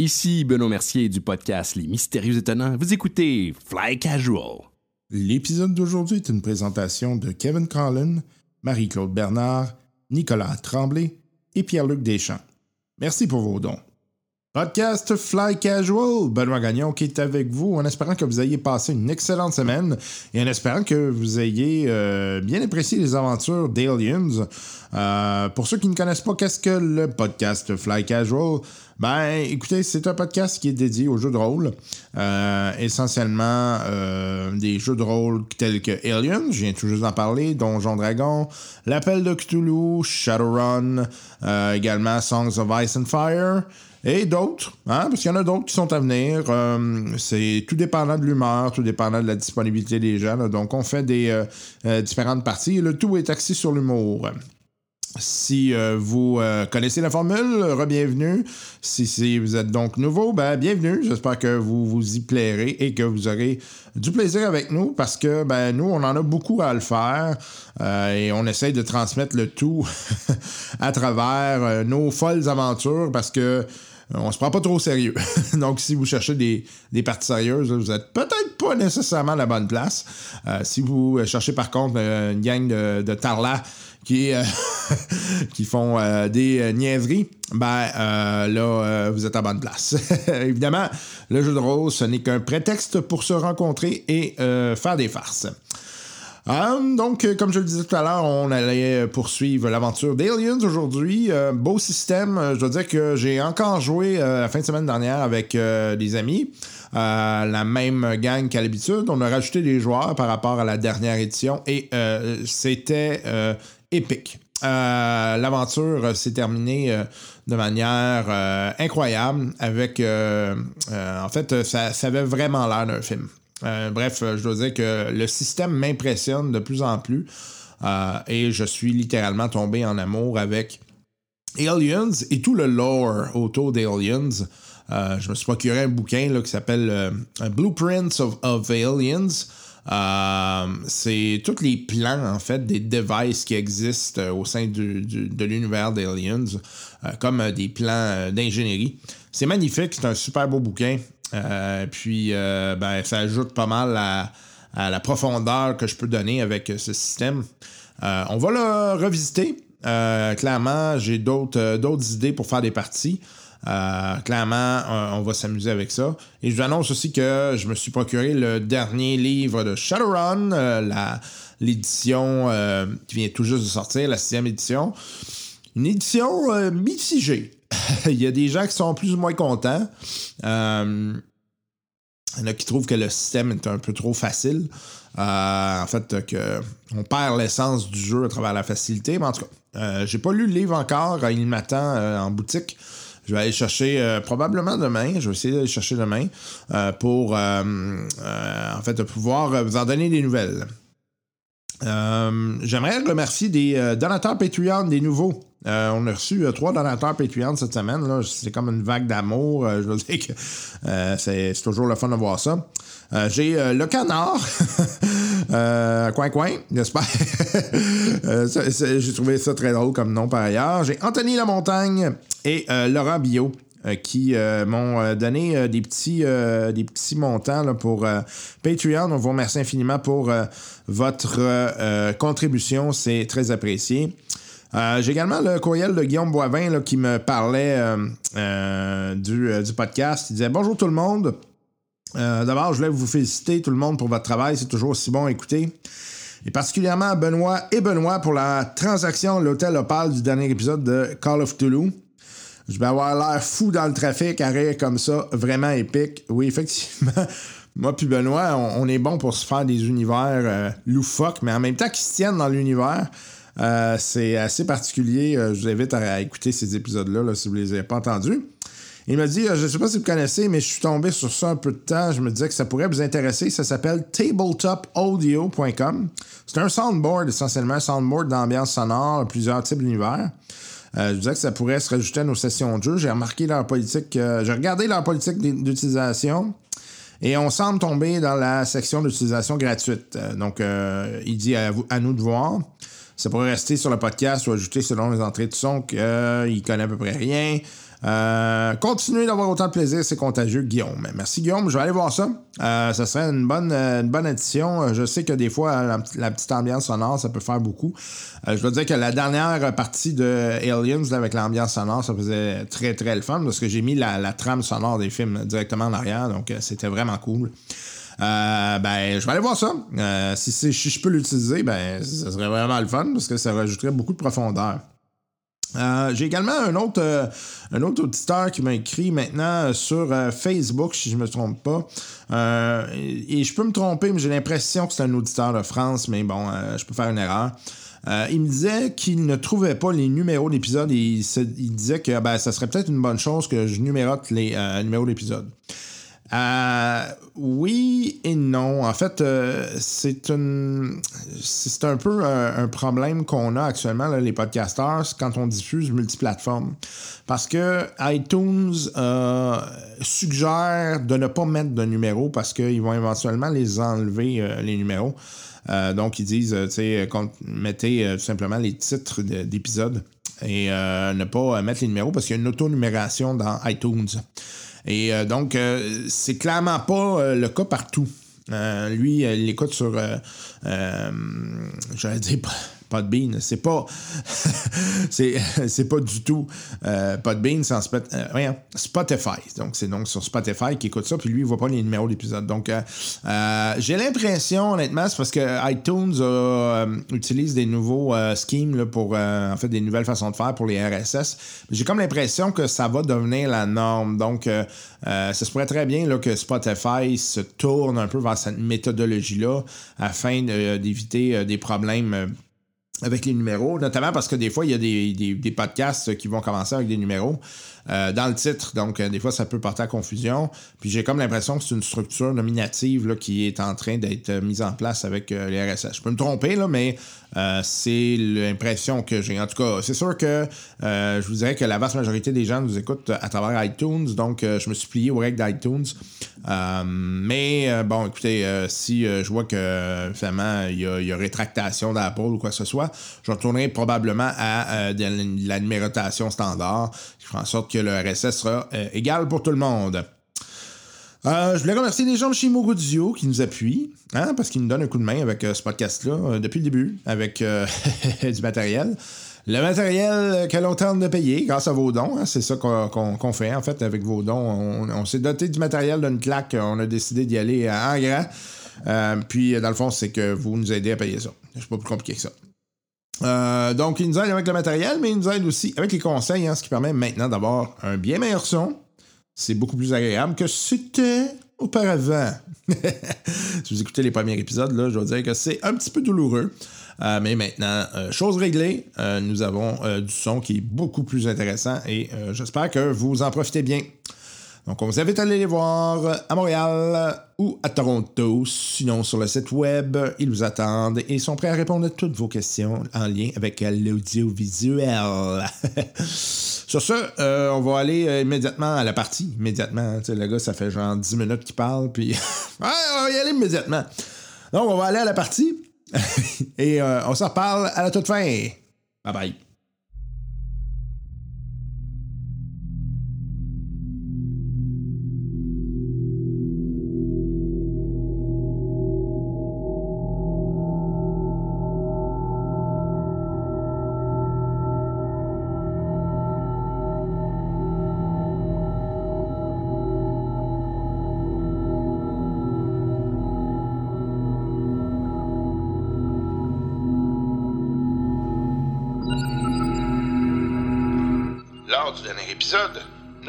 Ici Benoît Mercier du podcast Les Mystérieux Étonnants. Vous écoutez Fly Casual. L'épisode d'aujourd'hui est une présentation de Kevin Collin, Marie-Claude Bernard, Nicolas Tremblay et Pierre-Luc Deschamps. Merci pour vos dons. Podcast Fly Casual, Benoît Gagnon qui est avec vous en espérant que vous ayez passé une excellente semaine et en espérant que vous ayez euh, bien apprécié les aventures d'Aliens. Euh, pour ceux qui ne connaissent pas, qu'est-ce que le podcast Fly Casual? Ben, écoutez, c'est un podcast qui est dédié aux jeux de rôle, euh, essentiellement des jeux de rôle tels que Aliens, je viens tout juste d'en parler, Donjon Dragon, L'Appel de Cthulhu, Shadowrun, également Songs of Ice and Fire, et d'autres, hein, parce qu'il y en a d'autres qui sont à venir. Euh, c'est tout dépendant de l'humeur, tout dépendant de la disponibilité des gens. donc, on fait des euh, euh, différentes parties. Le tout est axé sur l'humour. Si vous connaissez la formule, re-bienvenue. Si, vous êtes donc nouveau, ben bienvenue. J'espère que vous vous y plairez et que vous aurez du plaisir avec nous parce que ben nous, on en a beaucoup à le faire et on essaye de transmettre le tout à travers nos folles aventures parce que on se prend pas trop au sérieux. Donc, si vous cherchez des, parties sérieuses, vous êtes peut-être pas nécessairement à la bonne place. Euh, si vous cherchez par contre euh, une gang de, de tarlas qui, qui font des niaiseries, ben là, vous êtes à bonne place. Évidemment, le jeu de rôle, ce n'est qu'un prétexte pour se rencontrer et faire des farces. Euh, donc, euh, comme je le disais tout à l'heure, on allait poursuivre l'aventure d'Aliens aujourd'hui. Euh, beau système. Je dois dire que j'ai encore joué la fin de semaine dernière avec des amis. la même gang qu'à l'habitude. On a rajouté des joueurs par rapport à la dernière édition et c'était épique. L'aventure s'est terminée de manière incroyable avec en fait ça avait vraiment l'air d'un film. Euh, bref, je dois dire que le système m'impressionne de plus en plus euh, et je suis littéralement tombé en amour avec Aliens et tout le lore autour d'Aliens. Euh, je me suis procuré un bouquin qui s'appelle Blueprints of, Aliens. c'est tous les plans, en fait, des devices qui existent au sein de l'univers d'Aliens, comme des plans d'ingénierie. C'est magnifique, c'est un super beau bouquin. Euh, puis, euh, ben, ça ajoute pas mal à, la profondeur que je peux donner avec ce système. Euh, on va le revisiter. clairement, j'ai d'autres idées pour faire des parties. clairement, on va s'amuser avec ça. Et je vous annonce aussi que je me suis procuré le dernier livre de Shadowrun, l'édition qui vient tout juste de sortir, la sixième édition. Une édition mitigée. il y a des gens qui sont plus ou moins contents. Euh, il y en a qui trouvent que le système est un peu trop facile. Euh, en fait, que on perd l'essence du jeu à travers la facilité. Mais en tout cas, euh, j'ai pas lu le livre encore. Il m'attend en boutique. Je vais aller chercher probablement demain. Je vais essayer d'aller chercher demain pour en fait pouvoir vous en donner des nouvelles. J'aimerais remercier des donateurs Patreon, des nouveaux. Euh, on a reçu euh, trois donateurs Patreon cette semaine. C'est comme une vague d'amour. Euh, je veux dire que c'est toujours le fun de voir ça. J'ai le canard. coin coin, j'espère. J'ai trouvé ça très drôle comme nom par ailleurs. J'ai Anthony Lamontagne et Laurent Bio. qui m'ont donné des, petits, des petits montants pour Patreon. On vous remercie infiniment pour votre contribution. C'est très apprécié. Euh, j'ai également le courriel de Guillaume Boivin qui me parlait euh, euh, du, podcast. Il disait Bonjour tout le monde. D'abord, je voulais vous féliciter tout le monde pour votre travail. C'est toujours aussi bon à écouter. Et particulièrement Benoît et Benoît pour la transaction l'hôtel Opal du dernier épisode de Call of Toulouse. Je vais avoir l'air fou dans le trafic à rire comme ça, vraiment épique. Oui, effectivement. Moi puis Benoît, on, est bon pour se faire des univers loufoques, mais en même temps qu'ils se tiennent dans l'univers. Euh, c'est assez particulier. Euh, je vous invite à, écouter ces épisodes-là si vous ne les avez pas entendus. Il m'a dit, euh, je ne sais pas si vous connaissez, mais je suis tombé sur ça un peu de temps. Je me disais que ça pourrait vous intéresser. Ça s'appelle tabletopaudio.com. C'est un soundboard, essentiellement, un soundboard d'ambiance sonore, plusieurs types d'univers. je disais que ça pourrait se rajouter à nos sessions de jeu. J'ai remarqué leur politique, j'ai regardé leur politique d'utilisation. Et on semble tomber dans la section d'utilisation gratuite. donc, il dit à, nous de voir. Ça pourrait rester sur le podcast ou ajouter selon les entrées de son qu'il connaît à peu près rien. Euh, continuez d'avoir autant de plaisir, c'est contagieux, Guillaume. Merci, Guillaume. Je vais aller voir ça. Euh, ça serait une bonne, une bonne addition. Je sais que des fois, la, petite ambiance sonore, ça peut faire beaucoup. je dois dire que la dernière partie de Aliens, avec l'ambiance sonore, ça faisait très, très le fun parce que j'ai mis la, trame sonore des films directement en arrière. Donc, c'était vraiment cool. Ben, je vais aller voir ça. si, si, je peux l'utiliser, ben, ça serait vraiment le fun parce que ça rajouterait beaucoup de profondeur. Euh, j'ai également un autre, euh, un autre auditeur qui m'a écrit maintenant sur euh, Facebook, si je ne me trompe pas. Et, je peux me tromper, mais j'ai l'impression que c'est un auditeur de France, mais bon, je peux faire une erreur. il me disait qu'il ne trouvait pas les numéros d'épisodes et il, disait que ben, ça serait peut-être une bonne chose que je numérote les numéros d'épisodes. Euh, oui et non. En fait, euh, c'est un, peu un, problème qu'on a actuellement, les podcasters, quand on diffuse multiplateforme. Parce que iTunes euh, suggère de ne pas mettre de numéros parce qu'ils vont éventuellement les enlever, les numéros. donc, ils disent, tu sais, mettez tout simplement les titres d'épisodes et ne pas mettre les numéros parce qu'il y a une auto-numération dans iTunes. Et euh, donc, euh, c'est clairement pas euh, le cas partout. lui, il écoute sur, j'allais dire, pas de bean. C'est pas. c'est pas du tout euh, Podbean, en euh, Spotify. Donc, c'est donc sur Spotify qui écoute ça, puis lui, il voit pas les numéros d'épisode. Donc, euh, euh, j'ai l'impression, honnêtement, c'est parce que iTunes utilise des nouveaux schemes pour, en fait, des nouvelles façons de faire pour les RSS. J'ai comme l'impression que ça va devenir la norme. Donc, ça se pourrait très bien là, que Spotify se tourne un peu vers cette méthodologie-là afin d'éviter des problèmes avec les numéros, notamment parce que des fois, il y a des, podcasts qui vont commencer avec des numéros. Euh, dans le titre. Donc, euh, des fois, ça peut porter à confusion. Puis j'ai comme l'impression que c'est une structure nominative là, qui est en train d'être euh, mise en place avec les RSS. Je peux me tromper, là, mais c'est l'impression que j'ai. En tout cas, c'est sûr que je vous dirais que la vaste majorité des gens nous écoutent à travers iTunes. Donc, je me suis plié aux règles d'iTunes. mais bon, écoutez, si je vois que finalement il y, a, rétractation d'Apple ou quoi que ce soit, je retournerai probablement à la numérotation standard, fera en sorte que le RSS sera euh, égal pour tout le monde. Euh, je voulais remercier les gens de chez qui nous appuient, hein, parce qu'ils nous donnent un coup de main avec euh, ce podcast-là depuis le début, avec du matériel. Le matériel que l'on tente de payer grâce à vos dons, hein, c'est ça qu'on fait en fait avec vos dons. On, s'est doté du matériel d'une claque, on a décidé d'y aller en grand. puis dans le fond, c'est que vous nous aidez à payer ça. C'est pas plus compliqué que ça. Euh, donc, il nous aide avec le matériel, mais il nous aide aussi avec les conseils, hein, ce qui permet maintenant d'avoir un bien meilleur son. C'est beaucoup plus agréable que c'était auparavant. si vous écoutez les premiers épisodes, là, je dois dire que c'est un petit peu douloureux. Euh, mais maintenant, euh, chose réglée, nous avons du son qui est beaucoup plus intéressant et j'espère que vous en profitez bien. Donc, on vous invite à aller les voir à Montréal ou à Toronto. Sinon, sur le site web, ils vous attendent et sont prêts à répondre à toutes vos questions en lien avec l'audiovisuel. sur ce, euh, on va aller euh, immédiatement à la partie. Immédiatement. le gars, ça fait genre 10 minutes qu'il parle, puis on va y aller immédiatement. Donc, on va aller à la partie et euh, on s'en reparle à la toute fin. Bye bye.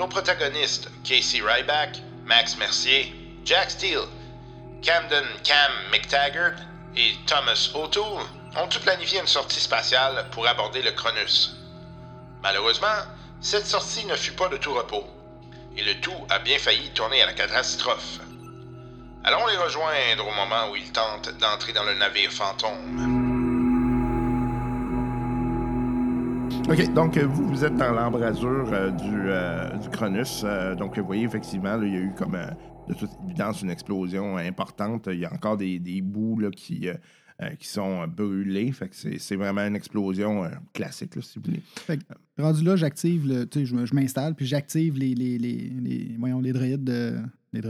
Protagonistes, Casey Ryback, Max Mercier, Jack Steele, Camden Cam McTaggart et Thomas O'Toole, ont tout planifié une sortie spatiale pour aborder le Cronus. Malheureusement, cette sortie ne fut pas de tout repos, et le tout a bien failli tourner à la catastrophe. Allons les rejoindre au moment où ils tentent d'entrer dans le navire fantôme. OK, donc euh, vous, vous êtes dans l'embrasure euh, du, euh, du, Cronus. donc, vous voyez, effectivement, il y a eu comme, de toute évidence, une explosion importante. Il y a encore des, des bouts là, qui, qui sont brûlés. Fait que c'est vraiment une explosion classique, là, si vous voulez. Fait que, rendu là, j'active le. Je, m'installe, puis j'active les, les, les, voyons. Les droïdes. Les...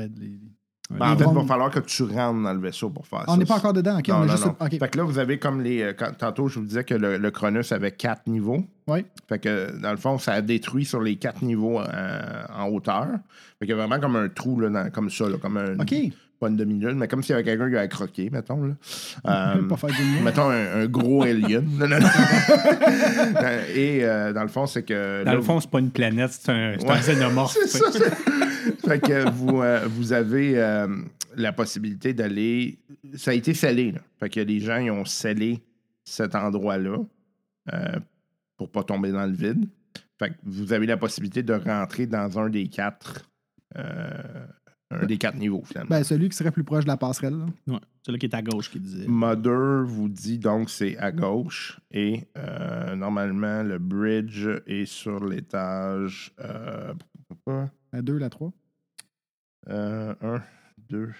Ben, en fait, il va falloir que tu rentres dans le vaisseau pour faire ça. On n'est pas encore dedans, ok? Non, on non, juste. non. Fait que là, vous avez comme les. euh, quand- tantôt, je vous disais que le, le Cronus avait quatre niveaux. Ouais. Fait que, dans le fond, ça a détruit sur les quatre niveaux euh, en hauteur. Fait qu'il y a vraiment comme un trou, là, dans- comme ça, là, comme un. OK. Pas une demi-lune, mais comme s'il y avait quelqu'un qui avait croqué, mettons. Là. Euh, pas faire du mettons un, un gros alien. Non, non, non. Euh, Et euh, dans le fond, c'est que. Dans là, le fond, c'est pas une planète, c'est un, c'est Ouais. un xénomorphe. c'est ça. Fait que vous, euh, vous avez euh, la possibilité d'aller. Ça a été scellé. Là. Fait que les gens ils ont scellé cet endroit-là euh, pour pas tomber dans le vide. Fait que vous avez la possibilité de rentrer dans un des quatre. euh, un des quatre niveaux, finalement. Ben, celui qui serait plus proche de la passerelle. là. Ouais, celui qui est à gauche qui disait. Mother vous dit donc c'est à gauche et euh, normalement le bridge est sur l'étage euh, La 2, la 3. Euh, un, deux,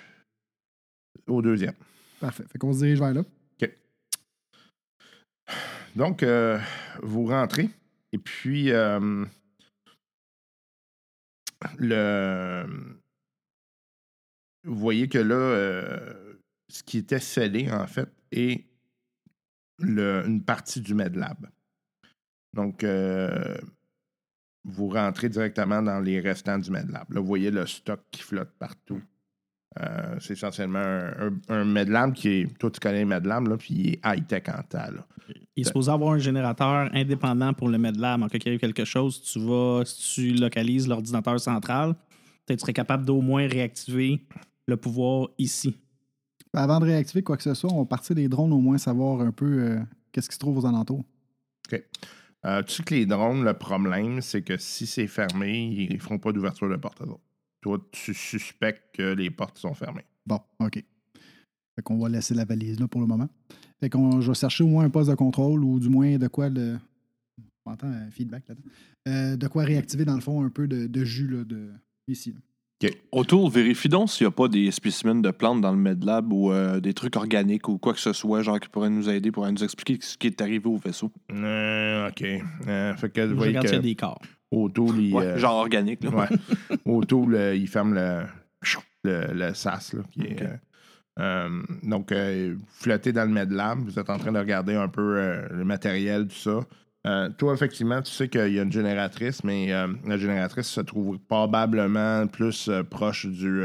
au deuxième. Parfait. Fait qu'on se dirige vers là. Donc euh, vous rentrez et puis euh, le vous voyez que là ce qui était scellé en fait est le- une partie du MedLab. Donc, euh, vous rentrez directement dans les restants du MedLab. Là, vous voyez le stock qui flotte partout. Euh, c'est essentiellement un, un- un MedLab qui est. Toi, tu connais le MedLab, là, puis il est high-tech en temps. là. Il est supposé avoir un générateur indépendant pour le MedLab. En cas qu'il arrive quelque chose, tu vas, si tu localises l'ordinateur central, peut-être tu serais capable d'au moins réactiver le pouvoir ici. Ben, avant de réactiver quoi que ce soit, on va partir des drones au moins savoir un peu euh, qu'est-ce qui se trouve aux alentours. Tu sais que les drones, le problème, c'est que si c'est fermé, ils ne feront pas d'ouverture de porte à eux autres. Toi, tu suspectes que les portes sont fermées. Bon, OK. Fait qu'on va laisser la valise là pour le moment. Fait qu'on je vais chercher au moins un poste de contrôle ou du moins de quoi le. On un feedback là-dedans. Euh, de quoi réactiver dans le fond un peu de, jus là, de, ici. Autour, vérifie donc s'il n'y a pas des spécimens de plantes dans le MedLab ou euh, des trucs organiques ou quoi que ce soit, genre qui pourraient nous aider, pourraient nous expliquer ce qui est arrivé au vaisseau. Euh, OK. Euh, fait que vous Je voyez regarde s'il y a que des corps. O'Toole, il, Ouais, euh, Genre organique, là. Ouais. Euh, il ferme le, le, le SAS. Là, qui est, euh, euh, donc, euh, vous flottez dans le MedLab. Vous êtes en train de regarder un peu euh, le matériel, tout ça. Euh, toi, effectivement, tu sais qu'il y a une génératrice, mais euh, la génératrice se trouve probablement plus euh, proche du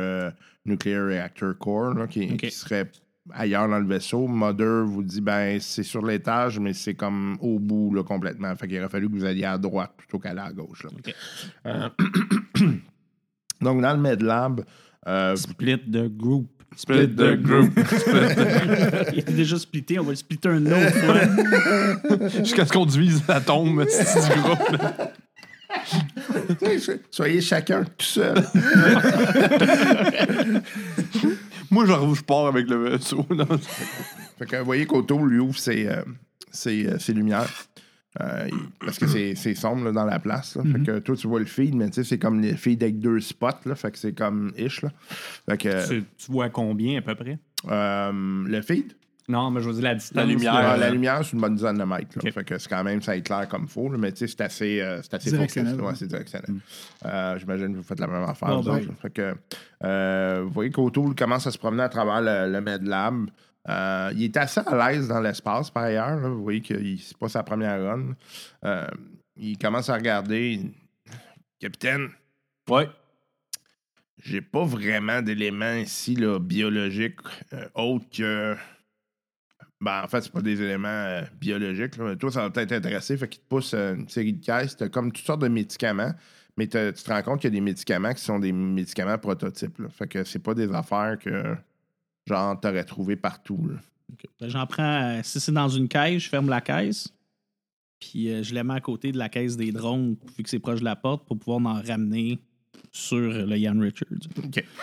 Nuclear Reactor Core, là, qui, serait ailleurs dans le vaisseau. Mother vous dit ben c'est sur l'étage, mais c'est comme au bout là, complètement. Fait qu'il aurait fallu que vous alliez à droite plutôt qu'aller à gauche. là. Donc, dans le MedLab, Split de group. Split the group. Il est déjà splitté, on va le splitter un autre fois. Jusqu'à ce qu'on divise la tombe c'est du groupe. là. soyez chacun tout seul. Moi, je pars avec le vaisseau. non. Fait que vous voyez qu'Auto lui ouvre ses, euh, ses, euh, ses lumières. Euh, il- parce que c'est c'est sombre là, dans la place. là. Fait que toi, tu vois le feed, mais tu sais, c'est comme le feed avec deux spots. Là, fait que c'est comme ish. Là. Fait que Tu, tu vois combien à peu près? euh, le feed, Non, mais je veux dire la distance. La lumière, la lumière, c'est une bonne dizaine de mètres. Fait que c'est quand même, ça éclaire comme faux. mais tu sais, c'est assez, euh, c'est assez Directionnel, focus. Ouais, ouais. c'est directionnel. Euh, J'imagine que vous faites la même affaire. Vous ben. autres, là. Fait que, euh, vous voyez qu'Auto commence à se promener à travers le, le MedLab. Euh, il est assez à l'aise dans l'espace, par ailleurs. là. Vous voyez que c'est pas sa première run. Euh, il commence à regarder. Capitaine, Ouais. j'ai pas vraiment d'éléments ici là, biologiques euh, autres que. Ben, en fait, c'est pas des éléments biologiques. là. Toi, ça va peut-être t'intéresser. Fait qu'il te pousse une série de caisses. T'as comme toutes sortes de médicaments. Mais tu te rends compte qu'il y a des médicaments qui sont des médicaments prototypes. là. Fait que c'est pas des affaires que, genre, t'aurais trouvé partout. là. Ok. Ben, J'en prends. euh, si c'est dans une caisse, je ferme la caisse. Puis euh, je la mets à côté de la caisse des drones, vu que c'est proche de la porte, pour pouvoir m'en ramener sur le Ian Richards. OK.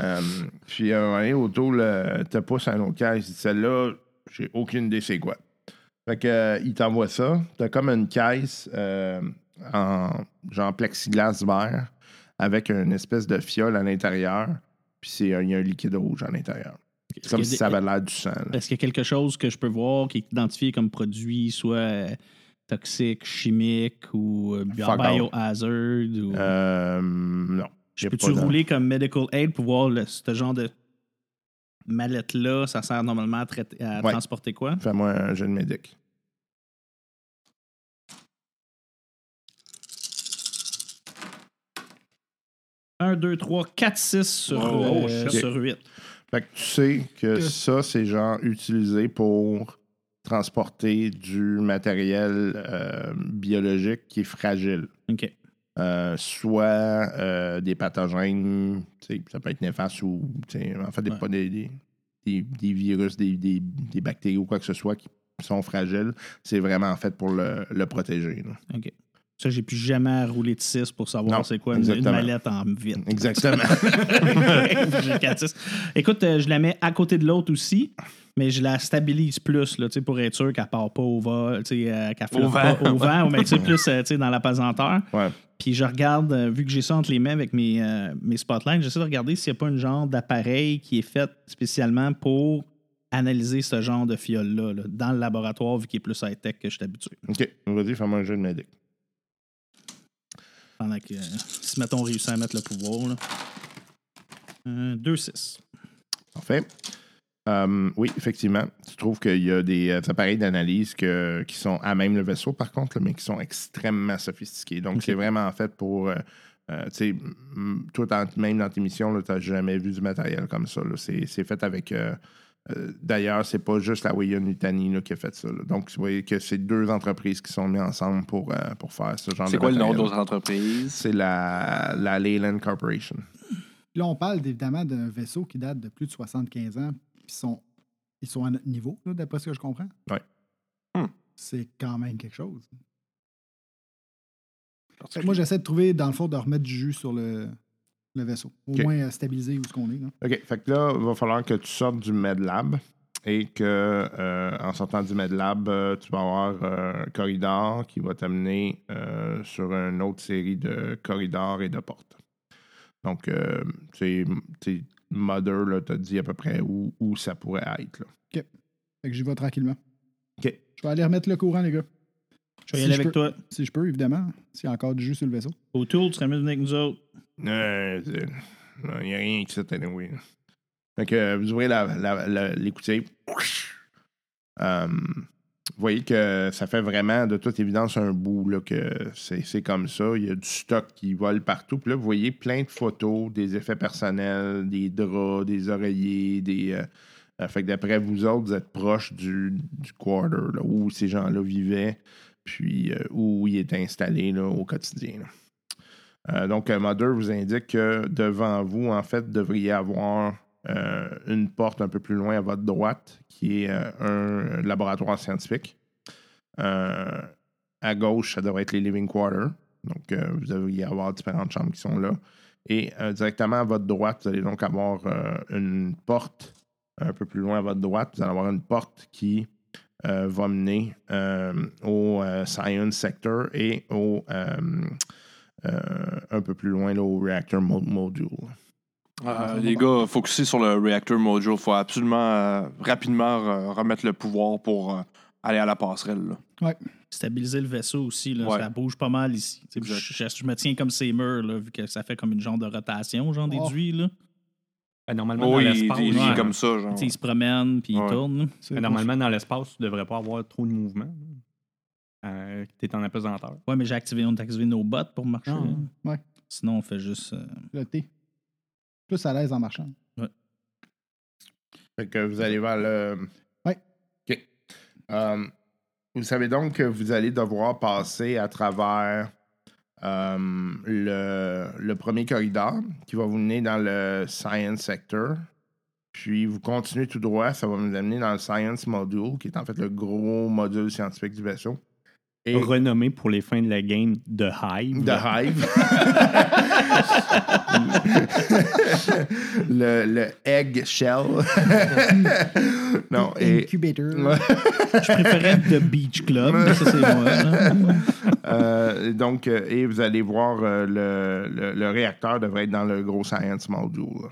Euh, puis, à un moment donné, le- te pousse à une autre caisse. Il dit Celle-là, j'ai aucune idée c'est quoi. Fait que, euh, il t'envoie ça. T'as comme une caisse euh, en genre plexiglas vert avec une espèce de fiole à l'intérieur. Puis, c'est un- il y a un liquide rouge à l'intérieur. C'est comme si ça avait l'air du sang. Est-ce qu'il y a quelque chose que je peux voir qui est identifié comme produit, soit euh, toxique, chimique ou euh, biohazard? Ou... Euh, non. je peux-tu rouler comme medical aid pour voir le- ce genre de mallette-là? Ça sert normalement à, traiter- à Ouais. transporter quoi? Fais-moi un jeu de médic. 1, 2, 3, 4, 6 sur, Oh, euh, shit. sur 8. Fait que tu sais que Que- ça, c'est genre utilisé pour transporter du matériel euh, biologique qui est fragile. OK. Euh, soit euh, des pathogènes, ça peut être néfaste ou en fait des, Ouais. pas des, des, des- des virus, des, des- des bactéries ou quoi que ce soit qui sont fragiles. C'est vraiment fait pour le, le protéger. là. OK. Ça, j'ai plus jamais roulé de 6 pour savoir c'est quoi une, une mallette en vide. Exactement. J'ai 4-6. Écoute, euh, je la mets à côté de l'autre aussi, mais je la stabilise plus là, tu sais, pour être sûr qu'elle part pas au vol, tu sais, euh, qu'elle flotte Au pas vent. au vent, mais plus euh, tu sais, dans la pesanteur. ouais. Puis je regarde, euh, vu que j'ai ça entre les mains avec mes, euh, mes spotlights, j'essaie de regarder s'il n'y a pas un genre d'appareil qui est fait spécialement pour analyser ce genre de fiole-là là, dans le laboratoire, vu qu'il est plus high-tech que je suis habitué. OK. Vas-y, fais-moi un jeu de médic. Pendant que, si, mettons, on réussit à mettre le pouvoir. là. Euh, 2-6. Parfait. Euh, oui, effectivement. Tu trouves qu'il y a des euh, appareils d'analyse qui sont à même le vaisseau, par contre, mais qui sont extrêmement sophistiqués. Donc, c'est vraiment fait pour. euh, euh, tu sais, m- toi, dans- même dans tes missions, tu n'as jamais vu du matériel comme ça. C'est c'est fait avec. euh, euh, D'ailleurs, c'est pas juste la Wayne Nutani là, qui a fait ça. là. Donc, vous voyez que c'est deux entreprises qui sont mises ensemble pour, euh, pour faire ce genre de C'est quoi le nom de matériel. l'autre entreprise? C'est la, la Leyland Corporation. Là, on parle évidemment d'un vaisseau qui date de plus de 75 ans, puis sont, ils sont à notre niveau, d'après ce que je comprends. Ouais. Hmm. C'est quand même quelque chose. Que moi, j'essaie de trouver, dans le fond, de remettre du jus sur le, le vaisseau. Au Ok. moins euh, stabiliser où ce qu'on est. Là. OK. Fait que là, il va falloir que tu sortes du MedLab et que euh, en sortant du MedLab, euh, tu vas avoir euh, un corridor qui va t'amener sur une autre série de corridors et de portes. Donc, tu sais, Mother là, t'a dit à peu près où, où ça pourrait être. là. Fait que j'y vais tranquillement. OK. Je vais aller remettre le courant, les gars. Je vais y aller avec peux. toi. Si je peux, évidemment. S'il y a encore du jus sur le vaisseau. Autour, tu serais mieux de venir avec nous autres. Euh, Il n'y a rien ici, anyway. là. Fait que euh, vous ouvrez la- la- la- l'écoutille. Euh, vous voyez que ça fait vraiment, de toute évidence, un bout là, que c'est c'est comme ça. Il y a du stock qui vole partout. Puis là, vous voyez plein de photos, des effets personnels, des draps, des oreillers, des. euh, euh, fait que d'après vous autres, vous êtes proche du, du quarter, là, où ces gens-là vivaient, puis euh, où ils étaient installés là, au quotidien. là. Euh, donc, euh, Mother vous indique que devant vous, en fait, devriez avoir une porte un peu plus loin à votre droite, qui est un laboratoire scientifique. À gauche, ça devrait être les living quarters. Donc, vous devriez avoir différentes chambres qui sont là. Et directement à votre droite, vous allez donc avoir une porte un peu plus loin à votre droite. Vous allez avoir une porte qui euh, va mener euh, au euh, Science Sector et au euh, euh, un peu plus loin là, au Reactor Mo- Module. Euh, les gars, focusez sur le Reactor Module. faut absolument euh, rapidement euh, remettre le pouvoir pour euh, aller à la passerelle. là. Stabiliser le vaisseau aussi, là, Ouais. ça bouge pas mal ici. Je, je- je me tiens comme ces murs, là, vu que ça fait comme une genre de rotation, j'en Oh. déduis. Là. Ben, normalement, Oh, dans il, l'espace, il- il ouais. est comme ça, genre. Tu sais, Il se promène puis il Ouais. tourne. ben, normalement, dans l'espace, tu devrais pas avoir trop de mouvement. Euh, tu es en apesanteur. Ouais, mais j'ai activé, on a activé nos bottes pour marcher. Ah, ouais. Sinon, on fait juste. euh, Le thé. Plus à l'aise en marchant. Fait que vous allez vers le. Ouais. OK. Euh, vous savez donc que vous allez devoir passer à travers euh, le, le premier corridor qui va vous mener dans le Science Sector. Puis vous continuez tout droit, ça va vous amener dans le Science Module, qui est en fait le gros module scientifique du vaisseau. Et Renommé pour les fins de la game de Hive. The Hive. le, le Egg Shell. non, et. Incubator. Je préférais The Beach Club, mais ça c'est moi. Euh, donc, euh, et vous allez voir, euh, le, le- le réacteur devrait être dans le gros Science Module.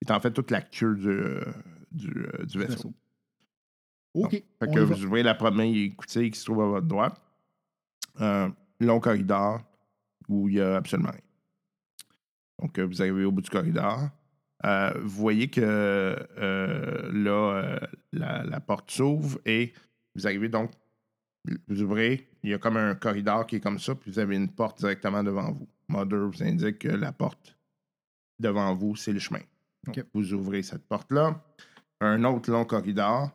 C'est en fait toute la queue du, du, du vaisseau. OK. Fait on que vous ouvrez la première écoutille qui se trouve à votre droite. Un long corridor où il n'y a absolument rien. Donc, euh, vous arrivez au bout du corridor. Euh, vous voyez que euh, là, euh, la, la porte s'ouvre et vous arrivez donc, vous ouvrez, il y a comme un corridor qui est comme ça, puis vous avez une porte directement devant vous. Mother vous indique que la porte devant vous, c'est le chemin. Donc, vous ouvrez cette porte-là, un autre long corridor,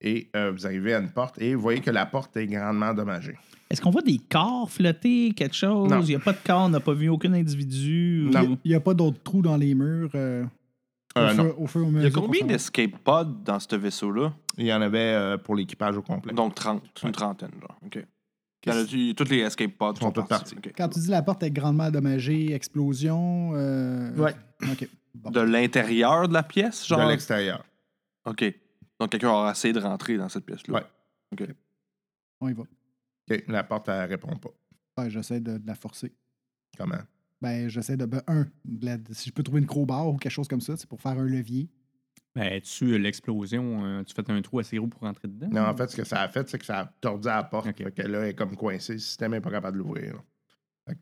et vous arrivez à une porte, et vous voyez que la porte est grandement endommagée. Est-ce qu'on voit des corps flotter, quelque chose? Non. Il n'y a pas de corps, on n'a pas vu aucun individu? Non. ou- Il n'y a pas d'autres trous dans les murs euh, au, Euh, non. feu, au feu au Il y a combien d'escape pods dans ce vaisseau-là? Il y en avait euh, pour l'équipage au complet. Donc 30, une trentaine, genre. OK. Toutes les escape pods Sont sont, toutes partis. parties. OK. Quand tu dis la porte est grandement endommagée, explosion. Euh... Ouais. OK. Bon. De l'intérieur de la pièce, genre? De l'extérieur. OK. Donc quelqu'un aura essayé de rentrer dans cette pièce-là. Ouais. On y va. OK, La porte, elle répond pas. Ouais, j'essaie de, de la forcer. Comment? Ben, j'essaie de. Ben, un, de la- si je peux trouver une crowbar ou quelque chose comme ça, c'est pour faire un levier. Ben, tu l'explosion, euh, tu fais un trou assez gros pour rentrer dedans? Non, en fait, ce que ça a fait, c'est que ça a tordu à la porte. OK. Fait que là, elle est comme coincée. Le système n'est pas capable de l'ouvrir.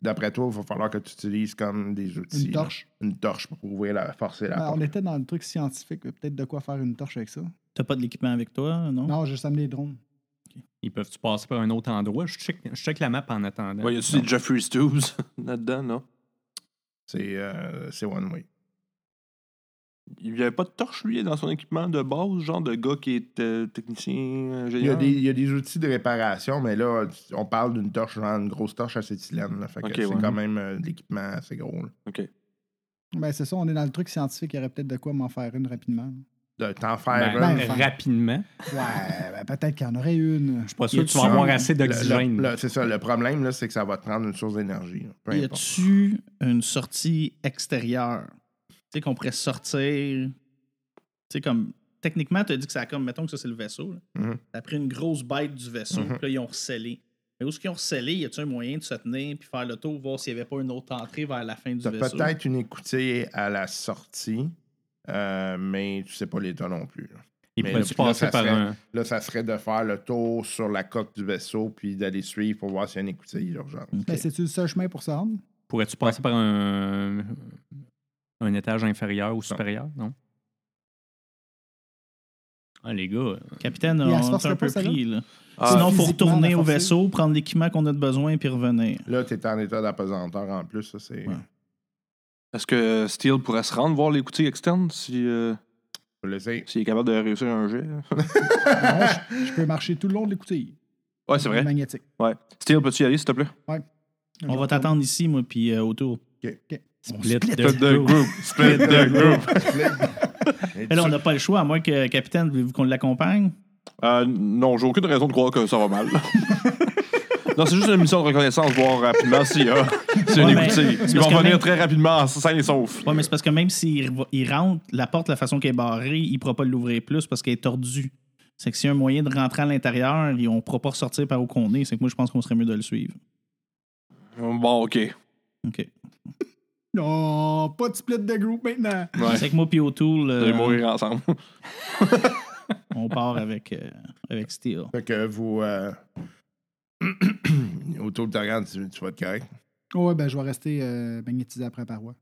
D'après toi, il va falloir que tu utilises comme des outils. Une là. torche. Une torche pour ouvrir la, forcer la Ben, porte. on était dans le truc scientifique. Peut-être de quoi faire une torche avec ça. T'as pas de l'équipement avec toi, non? Non, j'ai juste amené les drones. Ils peuvent-tu passer par un autre endroit? Je check, je check la map en attendant. Ouais, y a-tu des Jeffrey Stews là-dedans, non? C'est euh, c'est one way. Il n'y avait pas de torche, lui, dans son équipement de base, genre de gars qui est euh, technicien, Il y, a ingénieur? des, il y a des outils de réparation, mais là, on parle d'une torche, genre une grosse torche acétylène. là. Fait que Ok, c'est quand même euh, de l'équipement assez gros. là. OK. Ben, c'est ça, on est dans le truc scientifique. Il y aurait peut-être de quoi m'en faire une rapidement. De t'en faire Ben, un. Ben, rapidement. Ouais, ben, peut-être qu'il y en aurait une. Je suis pas sûr que tu vas avoir assez d'oxygène. le- C'est ça. Le problème, là, c'est que ça va te prendre une source d'énergie. Y a-tu une sortie extérieure? Tu sais, qu'on pourrait sortir. Tu sais, comme. Techniquement, tu as dit que ça a comme. Mettons que ça, c'est le vaisseau. là. Mhm. Ça a pris une grosse bête du vaisseau, Mhm. puis là, ils ont recellé. Mais où est-ce qu'ils ont recellé? Y a-tu un moyen de se tenir puis faire le tour, voir s'il n'y avait pas une autre entrée vers la fin du vaisseau? peut-être une écoutille à la sortie, euh, mais tu sais pas l'état non plus. là. Il mais pourrait-tu là, passer ça par serait- un. Là, ça serait de faire le tour sur la coque du vaisseau puis d'aller suivre pour voir s'il y a une écoutille d'urgence. Ok. Ben, C'est-tu le seul chemin pour rendre? Pourrais-tu passer par un. un étage inférieur ou supérieur? Non? Ah, les gars. euh, Capitaine, on se est un peu pris. Là. Ah, Sinon, il faut retourner au vaisseau, prendre l'équipement qu'on a de besoin puis revenir. Là, tu es en état d'apesanteur en plus. Ça, c'est... Ouais. Est-ce que Steele pourrait se rendre voir l'écoutille externe si, euh, s'il est capable de réussir un jet? Non, je, je peux marcher tout le long de l'écoutille. ouais, c'est vrai. Magnétique. Ouais. Steele, peux-tu y aller, s'il te plaît? On va t'attendre ici, moi, puis euh, autour. OK. Split the Split the group. Split the group. Mais là, on n'a pas le choix, à moins que, capitaine, voulez-vous qu'on l'accompagne? Euh, non, j'ai aucune raison de croire que ça va mal. non, c'est juste une mission de reconnaissance, voir rapidement s'il y a s'il y a Ouais, une mais- écoutille. parce Ils vont que venir même- très rapidement, sain et sauf. Ouais, mais c'est parce que même s'il re- il rentre, la porte, la façon qu'elle est barrée, il ne pourra pas l'ouvrir plus parce qu'elle est tordue. C'est que s'il y a un moyen de rentrer à l'intérieur, et on ne pourra pas ressortir par où qu'on est. C'est que moi, je pense qu'on serait mieux de le suivre. Bon, OK. OK. Non, pas de split de groupe maintenant. Ouais. C'est que moi, puis O'Toole, Vous euh, allez mourir ensemble. on part avec, euh, avec Steel. Fait que vous. Euh... Autour de te regarde, tu, tu vas être correct. Ouais, ben je vais rester euh, magnétisé après la paroi.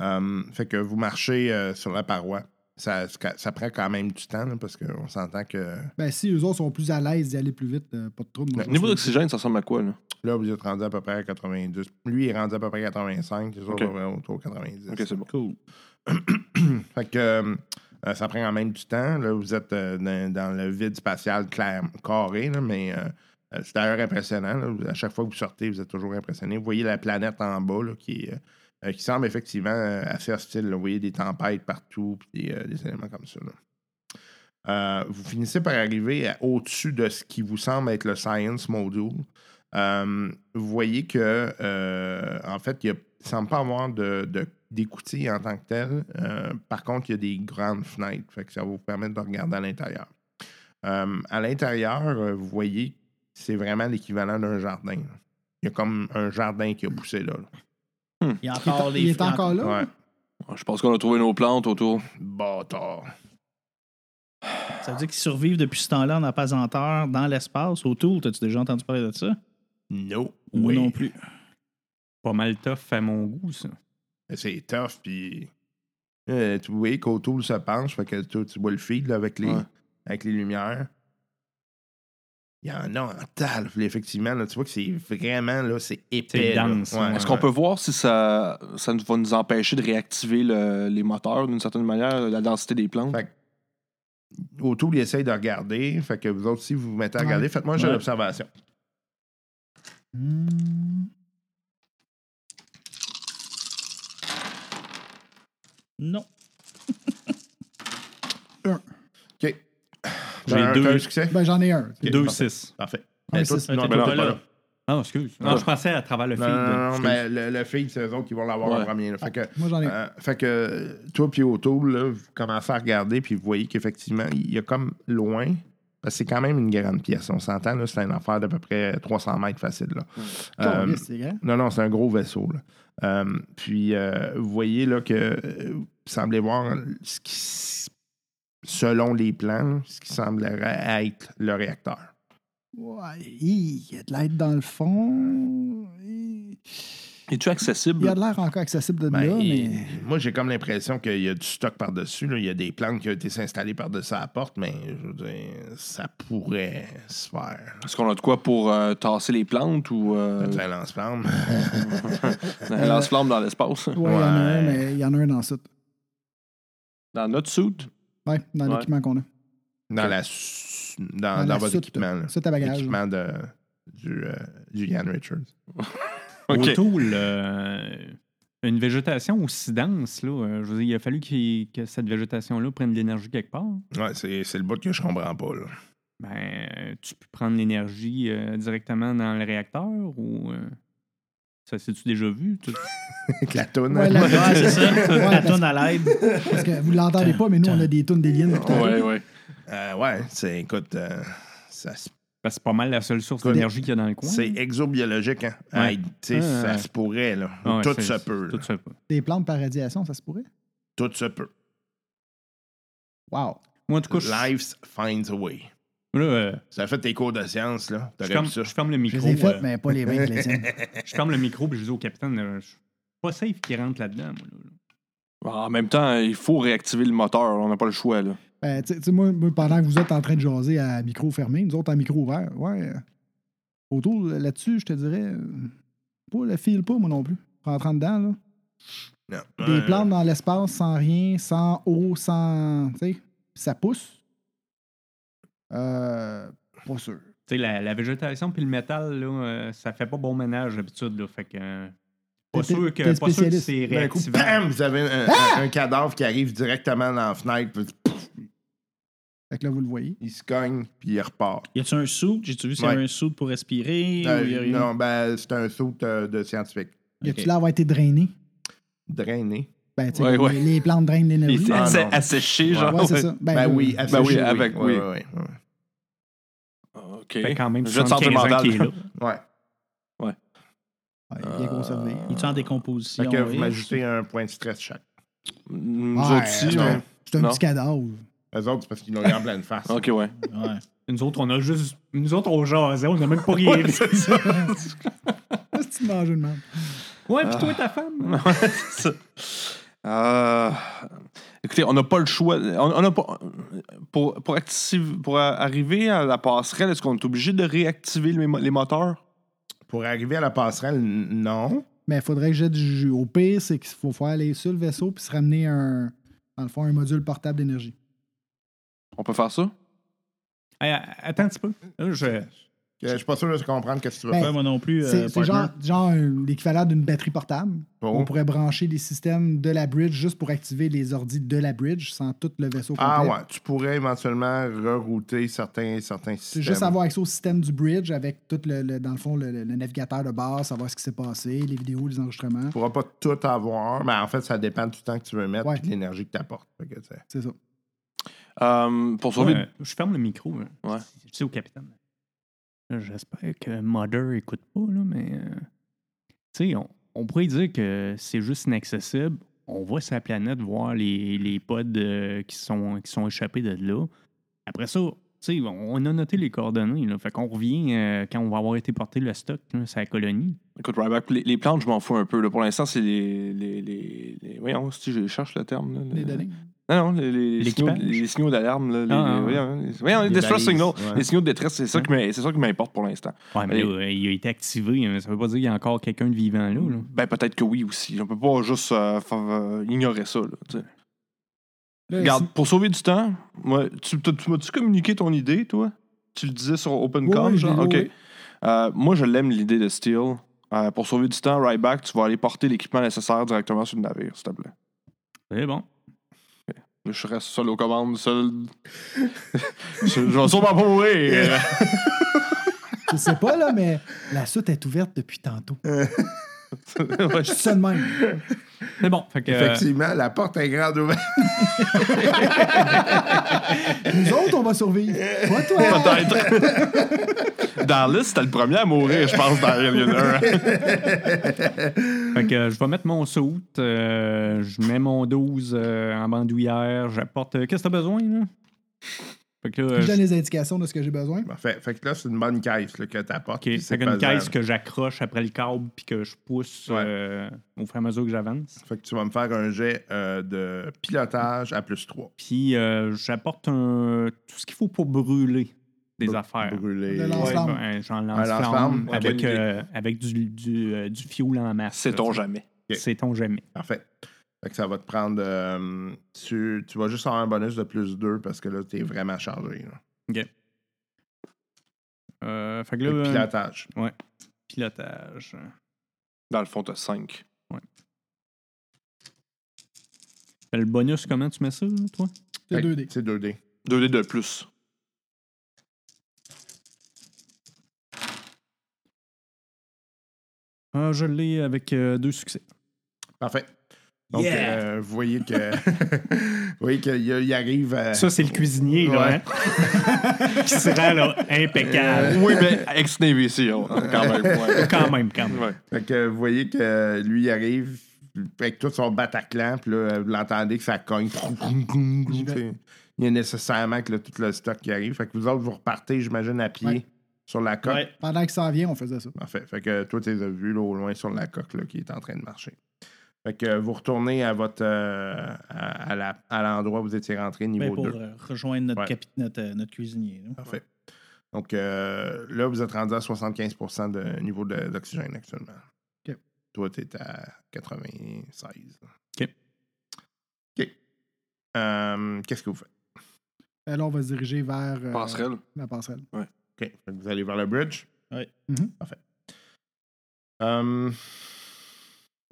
Euh, fait que vous marchez euh, sur la paroi. Ça, ça prend quand même du temps, là, parce qu'on s'entend que Ben si eux autres sont plus à l'aise d'y aller plus vite, euh, pas de trouble. je Niveau d'oxygène, ça ressemble à quoi, là? là, vous êtes rendu à peu près à 90. Lui, il est rendu à peu près à 85, les autres, Ok. autour de 90. OK, c'est bon. Cool. Fait que euh, euh, ça prend quand même du temps. Là, vous êtes euh, dans, dans le vide spatial clair, carré, là, mais c'est d'ailleurs impressionnant. À chaque fois que vous sortez, vous êtes toujours impressionné. Vous voyez la planète en bas qui, euh, qui semble effectivement euh, assez hostile. Vous voyez des tempêtes partout, puis des, euh, éléments comme ça. Euh, vous finissez par arriver au-dessus de ce qui vous semble être le Science Module. Euh, vous voyez que, euh, en fait, il ne semble pas avoir de, de- en tant que tel. Euh, par contre, il y a des grandes fenêtres. Ça va vous permettre de regarder à l'intérieur. Euh, à l'intérieur, euh, vous voyez, c'est vraiment l'équivalent d'un jardin. là. Il y a comme un jardin qui a poussé là. là. Il y a Il est, encore les il est encore là? Ouais. Je pense qu'on a trouvé nos plantes autour. Bâtard. Ça veut dire qu'ils survivent depuis ce temps-là en apesanteur dans l'espace, autour. T'as-tu déjà entendu parler de ça? No. Moi way. non plus. Pas mal tough à mon goût, ça. C'est tough, puis. euh, tu vois qu'Autour se penche, fait que tu, tu vois le feed là, avec, les, Ouais. avec les lumières. Il y en a en tal, effectivement. Là, tu vois que c'est vraiment, là, c'est épais. C'est là. dense, Ouais, ouais. Est-ce qu'on peut voir si ça, ça nous- va nous empêcher de réactiver le- les moteurs d'une certaine manière, la densité des plantes? Fait que Autour, il essaye de regarder. Fait que vous autres, si vous vous mettez à Ouais. regarder, faites-moi un jeu Ouais. d'observation. Hmm. Non. OK. J'ai deux- un succès? Ben, j'en ai un. Ok, 2-6. Parfait. Un Ben, pas là. Ah, excuse. Non, je pensais à travers le feed. non, mais le, le feed, c'est eux autres qui vont l'avoir en premier. là. Fait que, Moi, j'en ai un. euh, fait que euh, toi puis Autour, là, vous commencez à regarder, puis vous voyez qu'effectivement, il y a comme loin, parce que c'est quand même une grande pièce. On s'entend, là, c'est une affaire d'à peu près 300 mètres facile. Là. Euh, Caliste, c'est grand. non, non, c'est un gros vaisseau. Là. Euh, puis, euh, vous voyez là, que euh, vous semblez voir ce qui, s- selon les plans, ce qui semblerait être le réacteur. Ouais, il y a de l'aide dans le fond. Il Es-tu accessible? il y a de l'air encore accessible de Ben, là, mais. Moi, j'ai comme l'impression qu'il y a du stock par-dessus. là. Il y a des plantes qui ont été installées par-dessus la porte, mais je veux dire, ça pourrait se faire. Est-ce qu'on a de quoi pour euh, tasser les plantes ou euh, un lance-flamme. un lance-flamme dans l'espace? Ouais, il y en a un, mais il y en a un dans ça. Dans notre suit? Ouais, dans Ouais. l'équipement qu'on a. dans, la, dans, Dans dans la votre soute. équipement. là. Soute à. L'équipement de, du, euh, du Ian Richards. Autour, euh, une végétation aussi dense, là, euh, je veux dire, il a fallu que cette végétation-là prenne de l'énergie quelque part. Ouais, c'est, c'est le bout que je comprends pas. Là. Ben, tu peux prendre l'énergie euh, directement dans le réacteur ou. euh, ça s'est-tu déjà vu? tout- Avec la toune. Ouais, la- Ouais, c'est ça. Ouais, La tonne à l'aide. Parce que vous l'entendez pas, mais nous, on a des tonnes d'éliens. depuis tantôt. Ouais, ouais. Euh, ouais, c'est, écoute, euh, ça se- Parce que c'est pas mal la seule source d'énergie qu'il y a dans le coin. c'est exobiologique. Hein? Ouais. Hey, ça ouais. se pourrait. Là. Ouais, tout se peut. Tout se peut. Des plantes par radiation, ça se pourrait? Tout se peut. Wow. Moi, en tout cas, je, Life finds a way. Là, euh, Ça a fait tes cours de sciences, là. je, ferme, ça. je ferme le Je micro. les ai faites, euh, mais pas les les tiennes. Je ferme le micro et je dis au capitaine, euh, je suis pas safe qu'il rentre là-dedans. moi, là. En même temps, il faut réactiver le moteur. On n'a pas le choix. Là. Ben, tu sais- tu sais, moi, moi, pendant que vous êtes en train de jaser à micro fermé, nous autres à micro ouvert, ouais. euh, Autour, là-dessus, je te dirais, euh, pas le file pas, moi non plus. Rentrant dedans, là. Non. Des plantes dans l'espace, sans rien, sans eau, sans. Tu sais, ça pousse. Euh. Pas sûr. Tu sais, la, la végétation puis le métal, là, euh, ça fait pas bon ménage d'habitude. là, Fait que. euh, pas sûr que, pas sûr que c'est D'un coup, réactivable. bam, vous avez un, Ah! un- un cadavre qui arrive directement dans la fenêtre, puis pouf, Fait que là, vous le voyez. il se cogne, puis il repart. Y a-tu un soude? J'ai-tu vu s'il y Ouais. avait un soude pour respirer? Euh, ou y a non, ben, c'est un saut euh, de scientifique. Y a-tu l'air d'avoir été drainé? Drainé. Ben, tu sais, Ouais, les, ouais. les plantes drainent Il l'énergie. était Ah, assez- non. asséché, genre. Ouais, c'est ça. Ben, Ben euh, oui, Ben asséché, oui, avec, oui. Ouais, ouais, ouais. OK. Fait quand même Je te sentir 75 ans mental. qu'il est là. Ouais. ouais, bien conservé. Euh, Il est en décomposition? Fait que vous oui? m'ajoutez un point de stress chaque. Nous Ouais, autres aussi, c'est un, c'est un Non? petit cadavre. Eux autres, c'est parce qu'ils l'ont en pleine face. OK, ouais. Ouais. Nous autres, on a juste. Nous autres, on jasait, on n'a même pas rien vu. c'est ça. C'est une manger de même. Ouais, puis toi, ta femme? C'est ça. Euh, écoutez, on n'a pas le choix. On, on a pas, pour, pour, pour arriver à la passerelle, est-ce qu'on est obligé de réactiver les, mo- les moteurs? Pour arriver à la passerelle, non. Mais il faudrait que j'ai du jus. Au pire, c'est qu'il faut faire aller sur le vaisseau puis se ramener un, dans le fond, un module portable d'énergie. On peut faire ça? Hey, attends un petit peu. Je- Je suis pas sûr de comprendre ce que tu veux Ben, faire. Moi non plus. C'est euh, c'est genre, un- l'équivalent d'une batterie portable. Oh. On pourrait brancher des systèmes de la bridge juste pour activer les ordis de la bridge sans tout le vaisseau complet. Ah ouais, tu pourrais éventuellement rerouter certains, certains C'est systèmes. juste avoir accès au système du bridge avec tout le, le- dans le fond le, navigateur de base, savoir ce qui s'est passé, les vidéos, les enregistrements. Tu pourras pas tout avoir, mais en fait, ça dépend du temps que tu veux mettre Ouais. et de l'énergie que tu apportes. C'est ça. Euh, pour sauver. Ouais, je ferme le micro. hein. Ouais. Je dis au capitaine. J'espère que Mother écoute pas, là, mais. euh, tu sais, on, on pourrait dire que c'est juste inaccessible. On va sur la planète voir les, les pods euh, qui, sont, qui sont échappés de là. Après ça, tu sais, on a noté les coordonnées. Là, fait qu'on revient euh, quand on va avoir été porté le stock, c'est la colonie. Écoute, Ryback, les, les plantes, je m'en fous un peu. Là. Pour l'instant, c'est les, les, les, les- Voyons, si je cherche le terme. Là, Les Le- données. Non, non, les, les, signaux, L'équipage? les signaux d'alarme. Là, les, Ah, ah, les- distress balises, signals. ouais. Les signaux de détresse, c'est ça, qui m'im- c'est ça qui m'importe pour l'instant. Ouais, mais là, il a été activé. hein, Ça veut pas dire qu'il y a encore quelqu'un de vivant là. là. Ben, peut-être que oui aussi. On peut pas juste euh, faire, euh, ignorer ça. Là, Regarde, pour sauver du temps, moi, tu, tu m'as-tu communiqué ton idée, toi? Tu le disais sur Open Oui, Call, oui, genre? oui, OK. Euh, moi, je l'aime, l'idée de Steel. Euh, pour sauver du temps, Ryback, tu vas aller porter l'équipement nécessaire directement sur le navire, s'il te plaît. C'est bon. Je reste seul aux commandes, seul. je, je vais sûrement pas mourir. Je sais pas, là, mais la soute est ouverte depuis tantôt. Ouais, Je de même. C'est bon. Fait que, euh, Effectivement, la porte est grande ouverte. Nous autres, on va survivre. Pas toi. Peut-être. Dans la liste, c'était le premier à mourir, je pense, dans Alien 1. Fait que euh, je vais mettre mon suit, euh, je mets mon 12 euh, en bandoulière, j'apporte. euh, Qu'est-ce que t'as besoin, là? Fait que là, euh, Je donne les indications de ce que j'ai besoin. Parfait. Fait que là, c'est une bonne caisse là, que tu apportes. Fait qu'une caisse que j'accroche après le câble puis que je pousse Ouais. euh, au fur et à mesure que j'avance. Fait que tu vas me faire un jet euh, de pilotage à plus 3. Puis euh, j'apporte un, tout ce qu'il faut pour brûler des Br- affaires. Brûler. Le lance-flamme. Ouais, ben, J'en lance-flamme, lance-flamme ouais, avec, euh, du, du, euh, du fioul en masse. C'est là, ton tu sais. jamais. Ok. C'est-on jamais. Parfait. Fait que ça va te prendre. euh, tu, tu vas juste avoir un bonus de plus 2 parce que là, tu es vraiment chargé. là. OK. Euh, fait que Fait là, que euh, pilotage. pilotage. Dans le fond, t'as 5. Fait Le bonus, comment tu mets ça, toi? C'est Fait que 2D. C'est 2D. 2 dés de plus. Ah, je l'ai avec euh, deux succès. Parfait. Donc, Yeah! euh, vous voyez que. vous voyez qu'il arrive à. Ça, c'est le cuisinier, là, hein? qui se rend là, impeccable. Oui, mais ex-Navy hein, quand même. ouais. Quand même, quand même. Ouais. Fait que vous voyez que lui, il arrive avec tout son Bataclan, puis là, vous l'entendez que ça cogne. Il y a nécessairement que là, tout le stock qui arrive. Fait que vous autres, vous repartez, j'imagine, à pied Ouais. Sur la coque. Ouais. Pendant qu'il s'en vient, on faisait ça. Parfait. Fait que toi, tu les as vus là, au loin sur la coque là, qui est en train de marcher. Fait que vous retournez à votre euh, à, à la- à l'endroit où vous étiez rentré, Ben, niveau pour 2. euh, rejoindre notre, Ouais. capi- notre, euh, notre cuisinier. là. Parfait. Donc euh, là, vous êtes rendu à 75% de niveau de- d'oxygène actuellement. OK. Toi, tu es à 96. OK. OK. Euh, Qu'est-ce que vous faites? Euh, Là, on va se diriger vers euh, Passerelle. la passerelle. OK. Vous allez vers le bridge? Ouais. Mhm. Parfait. Euh,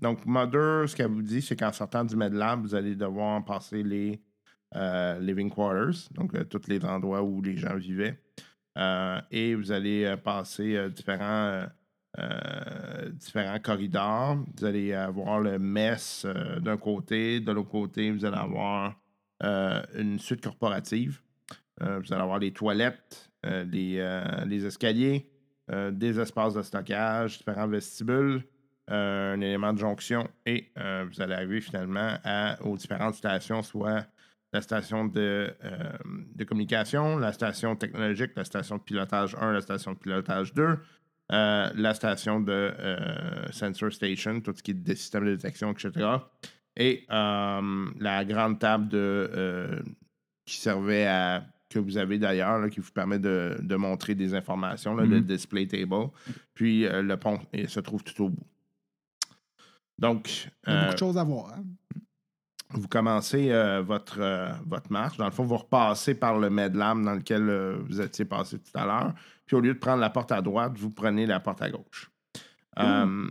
donc, Mother, ce qu'elle vous dit, c'est qu'en sortant du MedLab, vous allez devoir passer les euh, living quarters, donc euh, tous les endroits où les gens vivaient. Euh, et vous allez euh, passer euh, différents, différents corridors. Vous allez avoir le mess euh, d'un côté, de l'autre côté, vous allez avoir euh, une suite corporative. Euh, vous allez avoir les toilettes, euh, les, euh, escaliers, des espaces de stockage, différents vestibules, un élément de jonction et vous allez arriver finalement à, aux différentes stations, soit la station de, de communication, la station technologique, la station de pilotage 1, la station de pilotage 2, euh, la station de sensor station, tout ce qui est des systèmes de détection, etc. Et la grande table de, qui servait à que vous avez d'ailleurs, qui vous permet de, de montrer des informations, là, le Mhm. display table. Puis euh, le pont il se trouve tout au bout. Donc, Il y a euh, beaucoup de choses à voir. hein. vous commencez euh, votre, euh, votre marche. Dans le fond, vous repassez par le Medlam dans lequel euh, vous étiez passé tout à l'heure. Puis au lieu de prendre la porte à droite, vous prenez la porte à gauche. Euh,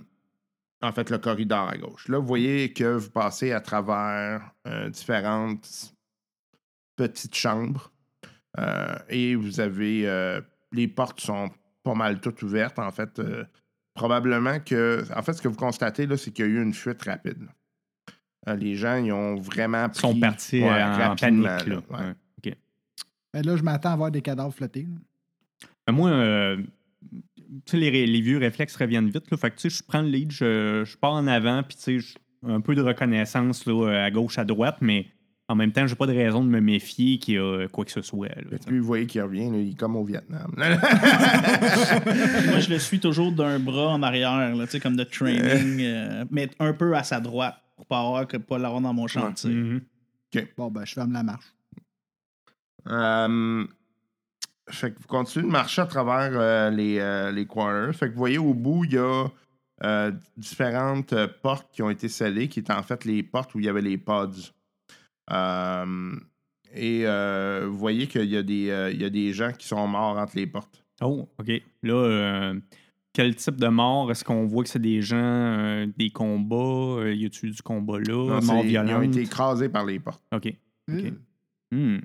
en fait, le corridor à gauche. Là, vous voyez que vous passez à travers euh, différentes petites chambres. Euh, et vous avez. euh, les portes sont pas mal toutes ouvertes. En fait, euh, probablement que. En fait, ce que vous constatez, là, c'est qu'il y a eu une fuite rapide. Euh, les gens, ils ont vraiment Ils sont partis ouais, en rapidement, panique. Là. ouais. Ouais. Ben là, je m'attends à voir des cadavres flottés. là. Ben, moi, euh, tu sais, les, les vieux réflexes reviennent vite. Là, fait que, tu sais, je prends le lead, je, je pars en avant, puis tu sais, un peu de reconnaissance là, à gauche, à droite, mais en même temps, j'ai pas de raison de me méfier qu'il y a quoi que ce soit. là, lui, vous voyez qu'il revient, là, il est comme au Vietnam. Moi, je le suis toujours d'un bras en arrière, là, tu sais, comme de training, euh, mais un peu à sa droite pour pas avoir que pas l'avoir dans mon tu sais. Mhm. Bon, ben, je ferme la marche. Euh, fait que vous continuez de marcher à travers euh, les, euh, les quarters. Fait que vous voyez au bout, il y a euh, différentes euh, portes qui ont été scellées, qui étaient en fait les portes où il y avait les pods. Euh, et euh, vous voyez qu'il y, a des, euh, il y a des gens qui sont morts entre les portes. Oh, OK. Là, euh, quel type de mort? Est-ce qu'on voit que c'est des gens, euh, des combats? Euh, y a-tu du combat là? Non, mort c'est- ils ont violente? été écrasés par les portes. OK. Hmm. Hmm.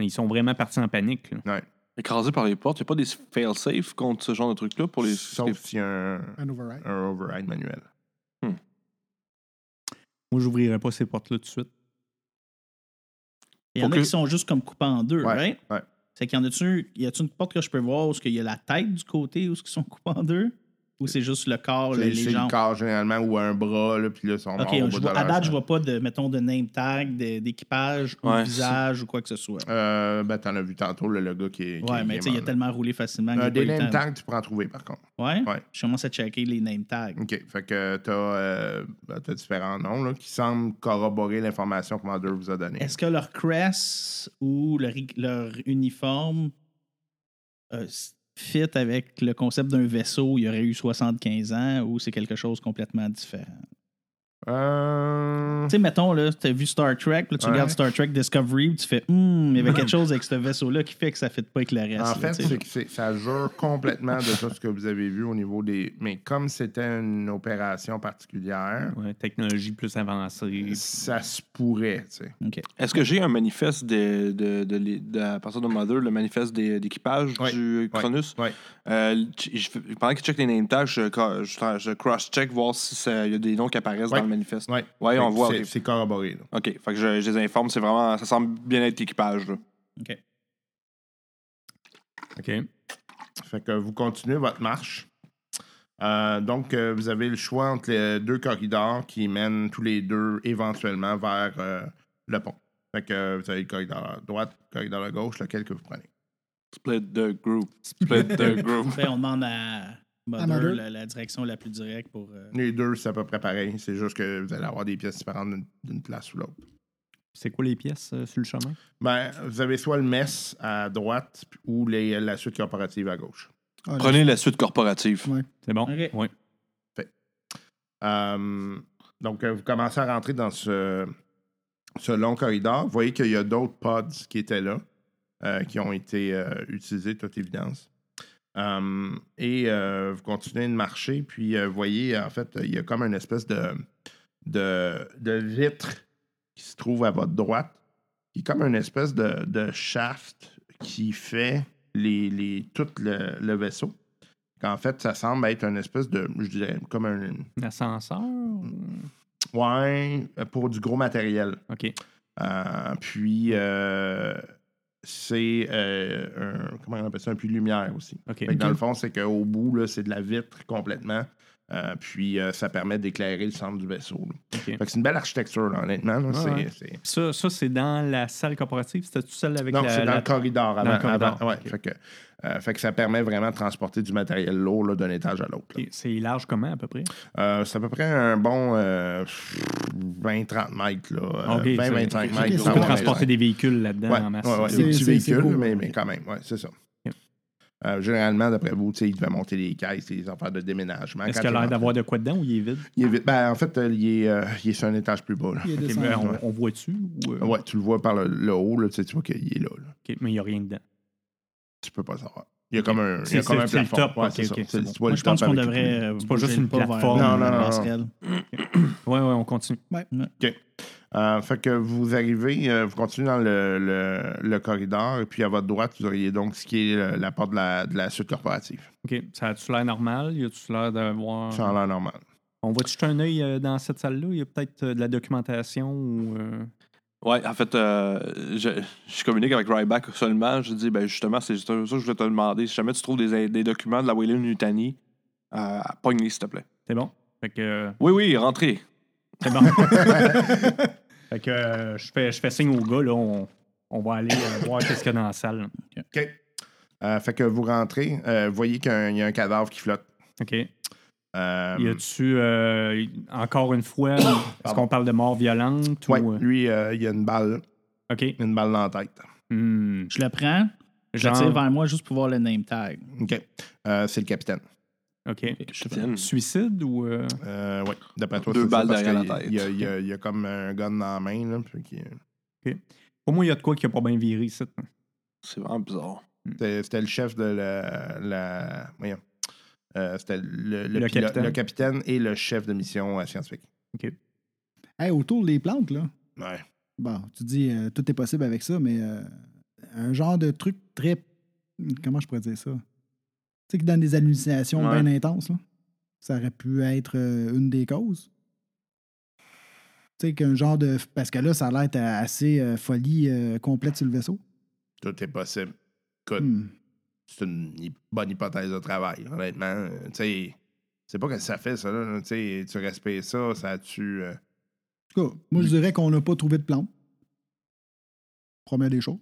Ils sont vraiment partis en panique. là. Écrasé par les portes, il n'y a pas des fail-safe contre ce genre de truc-là pour les. Sauf s'il y a un, Un override. un override manuel. Moi, j'ouvrirais pas ces portes-là tout de suite. Il y en a que- qui sont juste comme coupés en deux, Ouais, right? ouais. C'est qu'il y en a-tu, y a-tu une porte que je peux voir où il y a la tête du côté où ils sont coupés en deux? Ou c'est juste le corps, C'est les, c'est les le jambes? corps généralement ou un bras, là, puis là, ils sont Ok, morts je vois, à date, je vois pas de, mettons, de name tag, d'équipage, ou Ouais, de visage ou quoi que ce soit. Euh, ben, t'en as vu tantôt, le, le gars qui est. qui ouais, est- mais tu sais, il a tellement roulé facilement. Euh, des name temps. tags, tu pourras en trouver par contre. Ouais? Ouais. Je commence à checker les name tags. OK. Fait que t'as euh, ben, t'as différents noms là, qui semblent corroborer l'information que Commander vous a donnée. Est-ce que leur crest ou leur, leur uniforme euh, fit avec le concept d'un vaisseau il y aurait eu 75 ans ou c'est quelque chose complètement différent? Euh... Tu sais, mettons, là, tu as vu Star Trek, là, tu Ouais. regardes Star Trek Discovery, tu fais, hum, il y avait quelque chose avec ce vaisseau-là qui fait que ça ne fit pas avec le reste. En là, fait, c'est que c'est- ça jure complètement de tout ce que vous avez vu au niveau des. Mais comme c'était une opération particulière, Ouais, technologie plus avancée. ça se pourrait, tu sais. Est-ce que j'ai un manifeste de, de, de, de- à partir de Mother, le manifeste des- d'équipage Ouais. du Cronus? Ouais. Euh, je- je- pendant qu'il check les name tags, je, je- je cross-check voir s'il y a des noms qui apparaissent Ouais. dans le manifeste. Ouais. Ouais, Fait on voit. C'est ok. c'est corroboré. là. OK. Fait que je, je les informe, c'est vraiment. Ça semble bien être l'équipage. OK. OK. Fait que vous continuez votre marche. Euh, donc, euh, vous avez le choix entre les deux corridors qui mènent tous les deux éventuellement vers euh, le pont. Fait que vous avez le corridor à droite, le corridor à gauche, lequel que vous prenez? Split the group. Split the group. Ben, on demande à Mother, Mother. La, la direction la plus directe pour. euh, Les deux, c'est à peu près pareil. C'est juste que vous allez avoir des pièces différentes d'une- place ou l'autre. C'est quoi les pièces euh, sur le chemin? Ben, vous avez soit le mess à droite ou les- la suite corporative à gauche. Ah, Prenez la suite corporative. Ouais. C'est bon? OK. Ouais. Euh, donc, euh, vous commencez à rentrer dans ce, ce long corridor. Vous voyez qu'il y a d'autres pods qui étaient là, euh, qui ont été euh, utilisés, de toute évidence. Euh, et euh, vous continuez de marcher, puis euh, vous voyez, en fait, il y a comme une espèce de, de, de vitre qui se trouve à votre droite, qui est comme une espèce de, de shaft qui fait les, les, tout le, le vaisseau. En fait, ça semble être une espèce de, je dirais, comme un, Un ascenseur? ou- Ouais, pour du gros matériel. OK. Euh, puis, euh, c'est euh, un, comment on appelle ça, un puits de lumière aussi. OK. Fait que Dans le fond, c'est qu'au bout, là, c'est de la vitre complètement. Euh, puis, euh, ça permet d'éclairer le centre du vaisseau. c'est une belle architecture, là, honnêtement. là. Ouais. Ça, ça c'est dans la salle corporative? C'était tout seul avec Non, la... c'est dans la- le corridor dans avant. le corridor, avant- ouais, ok. fait, que, euh, fait que ça permet vraiment de transporter du matériel lourd d'un étage à l'autre. C'est large comment, à peu près? Euh, c'est à peu près un bon euh, 20-30 mètres. là. Euh, OK, c'est- 20-25 OK, mètres. peux bon. transporter des véhicules là-dedans Ouais, en masse. C'est- des petits véhicules, cool, mais, mais quand même, ouais, c'est ça. Ok. Euh, généralement, d'après vous, il devait monter les caisses, les affaires de déménagement. Est-ce qu'il a l'air d'avoir de quoi dedans ou il est vide? Il est vite. Ben, en fait, euh, il, est, euh, il est sur un étage plus bas. là. Il est OK, descendu. on, ouais. on voit-tu? Ou, Ouais, tu le vois par le, le haut, là, tu, sais, tu vois qu'il est là, là. OK, mais il n'y a rien dedans. Tu peux pas savoir. Il y a comme un, il y a C'est- comme un c'est le plafond. top, Ouais, ok, c'est ça. ok, bon. Moi, je pense qu'on devrait. euh, C'est pas juste une plateforme. la Non, non, non, passerelle. Ouais, ouais, on continue. Euh, fait que vous arrivez, euh, vous continuez dans le, le- le corridor, et puis à votre droite, vous auriez donc ce qui est euh, la porte de la, de la suite corporative. OK. Ça a-tu l'air normal? Y a-tu l'air d'avoir. C'est en l'air normal. On voit-tu jeter un œil euh, dans cette salle-là? Il y a peut-être euh, de la documentation ou. euh, Ouais, en fait, euh, je, je communique avec Ryback seulement. Je dis, ben justement, c'est juste ça que je voulais te demander. Si jamais tu trouves des, des documents de la Wayland Nutani, euh, pogne-les, s'il te plaît. C'est bon? Fait que. Oui, oui, rentrez. C'est bon. Fait que euh, je, fais, je fais signe au gars, là, on, on va aller euh, voir qu'est-ce qu'il y a dans la salle. là. OK. Euh, fait que vous rentrez, euh, vous voyez qu'il y a un- cadavre qui flotte. OK. Euh, Y a-tu, euh, encore une fois, est-ce qu'on parle de mort violente? ouais, ou... euh, lui, euh, il y a une balle, OK. une balle dans la tête. Hmm. Je le prends, je le Genre- tire vers moi juste pour voir le name tag. OK. Euh, c'est le capitaine. OK. Capitaine. Suicide ou. euh, Euh, oui, d'après toi, Deux c'est ça, balles parce derrière la tête. Il y, a, il y a- il y a comme un gun dans la main. Là, puis qu'il- Pour moi, il y a de quoi qui a pas bien viré ici. C'est vraiment bizarre. C'était c'était le chef de la. la voyons. Euh, C'était le, le Le pilote- capitaine. le capitaine et le chef de mission euh, scientifique. Hey, autour des plantes, là. Ouais. Bon, tu dis euh, tout est possible avec ça, mais euh, un genre de truc très. Comment je pourrais dire ça? Tu sais, qui donne des hallucinations Ouais. bien intenses, là. Ça aurait pu être euh, une des causes. Tu sais, qu'un genre de. Parce que là, ça a l'air d'être assez euh, folie euh, complète sur le vaisseau. Tout est possible. Écoute, Hmm. c'est une bonne hypothèse de travail, honnêtement. Tu sais, c'est pas que ça fait, ça. Là. Tu sais, tu respectes ça, ça tue. euh, En tout cas, moi, je dirais qu'on n'a pas trouvé de plante. Première des choses.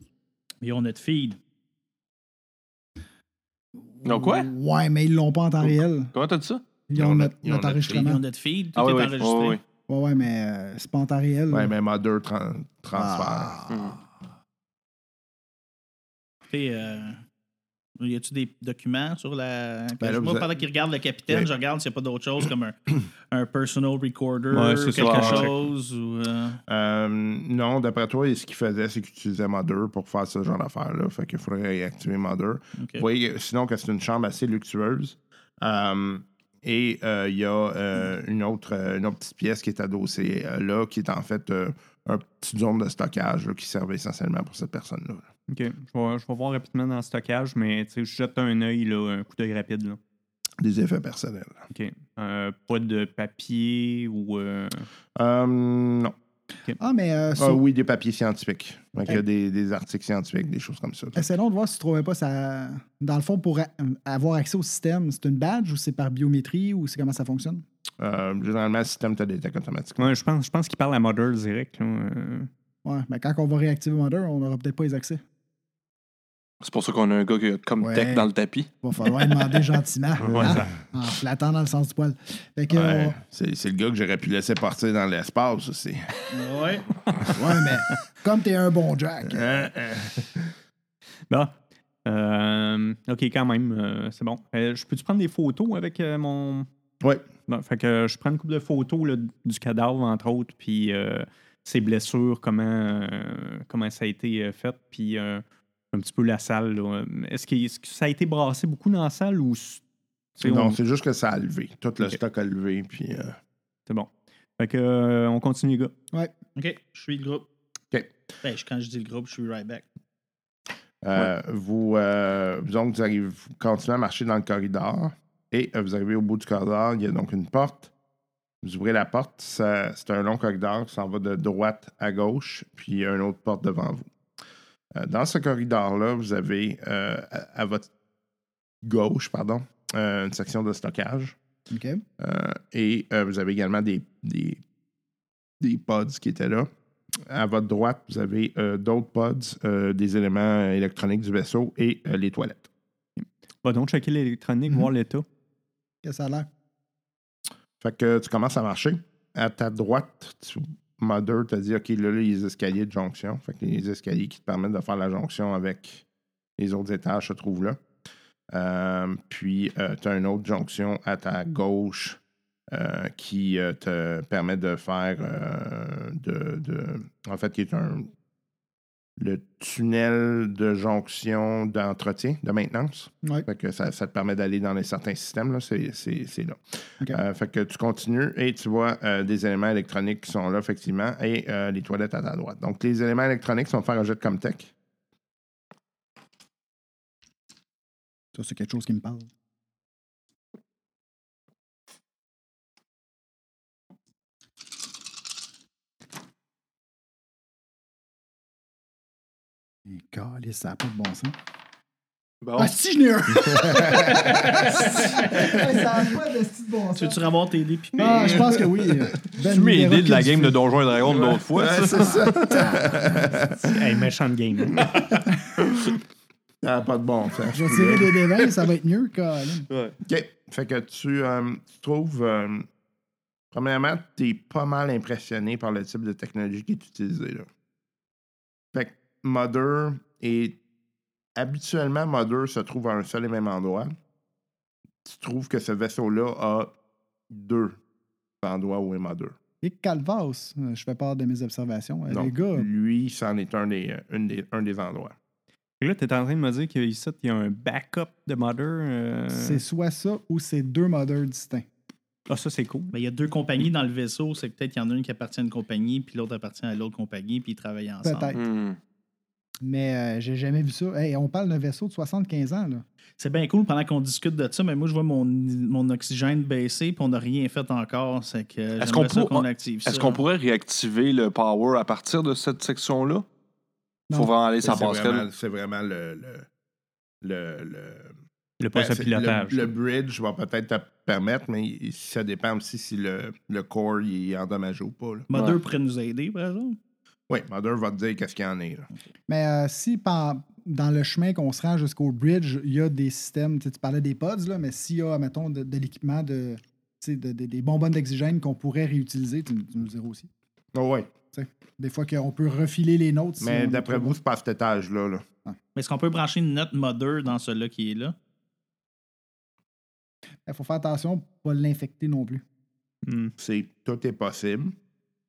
Ils ont notre feed. Donc quoi? Ouais, mais ils l'ont pas en temps réel. Comment t'as dit ça? Ils ont notre, ils ont notre notre Ils enregistrement. ont notre feed, tout Ah est oui, enregistré. oui, oui. Ouais, ouais, mais euh, c'est pas en temps réel. Ouais, là. mais Mother tran- transfert. Ah. Hmm. Écoutez, euh, y a-tu des documents sur la. Ben là, moi, a- pendant qu'il regarde le capitaine, je regarde s'il n'y a pas d'autre chose comme un, un personal recorder, Ouais, quelque ça. chose. Ou, euh, Euh, non, d'après toi, ce qu'il faisait, c'est qu'il utilisait Mother pour faire ce genre d'affaires-là. Fait qu'il faudrait réactiver Mother. Vous voyez, sinon, que c'est une chambre assez luxueuse. Euh, et euh, il y a une, autre, une autre petite pièce qui est adossée là, qui est en fait un petit zone de stockage là, qui servait essentiellement pour cette personne-là. OK. Je vais, je vais voir rapidement dans le stockage, mais tu sais, je jette un œil, là, un coup d'œil rapide. Là. Des effets personnels. OK. Euh, pas de papier ou. euh, Euh, non. Ah, mais euh, Ah oui, des papiers scientifiques. Donc, il y a Hey. des, des articles scientifiques, des choses comme ça. Essayons de voir si tu trouvais pas ça. Dans le fond, pour a- avoir accès au système, c'est une badge ou c'est par biométrie ou c'est comment ça fonctionne? Euh, généralement, le système te détecte automatiquement. Ouais, je pense, je pense qu'il parle à Mother direct. là, euh. Ouais, mais quand on va réactiver Mother, on n'aura peut-être pas les accès. C'est pour ça qu'on a un gars qui a comme Ouais. tech dans le tapis. Il va falloir demander gentiment. Ouais, hein, ça- En flattant dans le sens du poil. Fait que, Ouais, euh, c'est c'est le gars que j'aurais pu laisser partir dans l'espace aussi. Ouais. ouais, mais comme t'es un bon Jack. Bon. Euh, OK, quand même, euh, c'est bon. Euh, je peux-tu prendre des photos avec euh, mon. Ouais. Bon, fait que je prends une couple de photos là, du cadavre, entre autres, puis euh, ses blessures, comment, euh, comment ça a été euh, fait, puis euh, un petit peu la salle. là. Est-ce que, est-ce que ça a été brassé beaucoup dans la salle ou. Non, on- c'est juste que ça a levé. Tout le stock a levé. Puis, euh, c'est bon. Fait que, euh, on continue, gars. OK, je suis le groupe. OK. Ben, je- quand je dis le groupe, je suis right back. euh, vous, euh, donc, vous, arrivez, vous continuez à marcher dans le corridor et euh, vous arrivez au bout du corridor. Il y a donc une porte. Vous ouvrez la porte. ça- C'est un long corridor qui s'en va de droite à gauche. Puis il y a une autre porte devant vous. Euh, dans ce corridor-là, vous avez euh, à, à votre gauche, pardon, euh, une section de stockage. OK. Euh, et euh, vous avez également des, des, des pods qui étaient là. À votre droite, vous avez euh, d'autres pods, euh, des éléments électroniques du vaisseau et euh, les toilettes. Va donc checker l'électronique, Mhm. voir l'état. Qu'est-ce que ça a l'air? Fait que tu commences à marcher. À ta droite, tu, Mother t'a dit OK, là, les escaliers de jonction. Fait que les escaliers qui te permettent de faire la jonction avec les autres étages se trouvent là. Euh, puis, tu as une autre jonction à ta gauche euh, qui euh, te permet de faire euh, de, de- En fait, qui est un. Le tunnel de jonction d'entretien, de maintenance. Ouais. Fait que ça, ça te permet d'aller dans les certains systèmes, là, c'est, c'est- c'est là. Euh, fait que tu continues et tu vois euh, des éléments électroniques qui sont là, effectivement, et euh, les toilettes à ta droite. Donc, les éléments électroniques sont faire un jet de Comtech. Ça, c'est quelque chose qui me parle. Et ça n'a pas de bon sens. Bon. Ah, si, j'en ai un! Ça a pas de style bon Tu sens. veux-tu ravoir tes dés pipés? Ah, je pense que oui. Ben Tu m'as Libera aidé de la game de Donjons et Dragons de l'autre fois, Ouais, ça? c'est ça. Hey, méchant game. Ah, pas de bon sens. Je vais tirer des dévins, ça va être mieux, Colin. OK. Fait que tu, euh, tu trouves. euh, premièrement, tu es pas mal impressionné par le type de technologie qui est utilisée. Là. Fait que Mother est. Habituellement, Mother se trouve à un seul et même endroit. Tu trouves que ce vaisseau-là a deux endroits où est Mother. Et Calvas, euh, je fais part de mes observations. Euh, Non, Les gars, lui, c'en est un des, une des- un des endroits. Là, tu es en train de me dire qu'ici, il y a un backup de Mother. euh, c'est soit ça ou c'est deux modeurs distincts. Ah, ça, c'est cool. Ben, il y a deux compagnies dans le vaisseau. C'est peut-être qu'il y en a une qui appartient à une compagnie, puis l'autre appartient à l'autre compagnie, puis ils travaillent ensemble. Peut-être. Hmm. Mais euh, j'ai jamais vu ça. Hey, on parle d'un vaisseau de 75 ans, là. C'est bien cool pendant qu'on discute de ça, mais moi, je vois mon, mon oxygène baisser, puis on n'a rien fait encore. C'est que Est-ce qu'on ça pour- qu'on active ça. Est-ce qu'on pourrait réactiver le power à partir de cette section-là? Non. Faut vraiment aller C'est sa passerelle. c'est vraiment le. le, le, le- Le poste Ben, pilotage. Le, le bridge va peut-être te permettre, mais il- ça dépend aussi si le, le core il est endommagé ou pas. Mother Ouais. pourrait nous aider, par exemple. Oui, Mother va te dire qu'est-ce qu'il y en est. Là. Mais euh, si par- dans le chemin qu'on se rend jusqu'au bridge, il y a des systèmes, tu parlais des pods, là, mais s'il y a, mettons, de, de l'équipement, de, des bonbonnes d'oxygène qu'on pourrait réutiliser, tu, tu nous diras aussi. Oh, oui, Des fois qu'on peut refiler les si on mais d'après vous, c'est pas à cet étage-là. Là. Mais est-ce qu'on peut brancher notre Mother dans celui-là qui est là? Il faut faire attention pour pas l'infecter non plus. Hmm. C'est, tout est possible.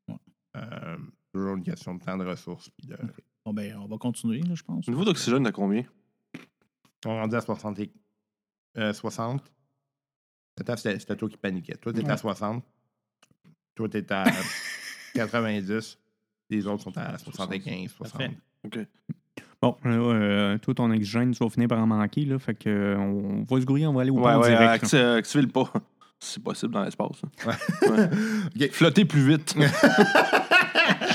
Ouais. Euh, toujours une question de temps de ressources. puis de- Bon, ben, on va continuer, là, je pense. Le niveau d'oxygène, t'as combien? On est rendu à 60. et- euh, 60. Attends, C'était, toi qui paniquais. Toi, t'étais à Ouais. 60. Toi, t'es à 90. Les autres sont à 75, 60. Parfait. OK. Bon, là, euh, toi, ton oxygène, tu vas finir par en manquer. Là, fait que, euh, on va se grouiller, on va aller au Ouais, pont ouais, direct. acti- activez le pas. C'est possible dans l'espace. hein. OK. Flottez plus vite.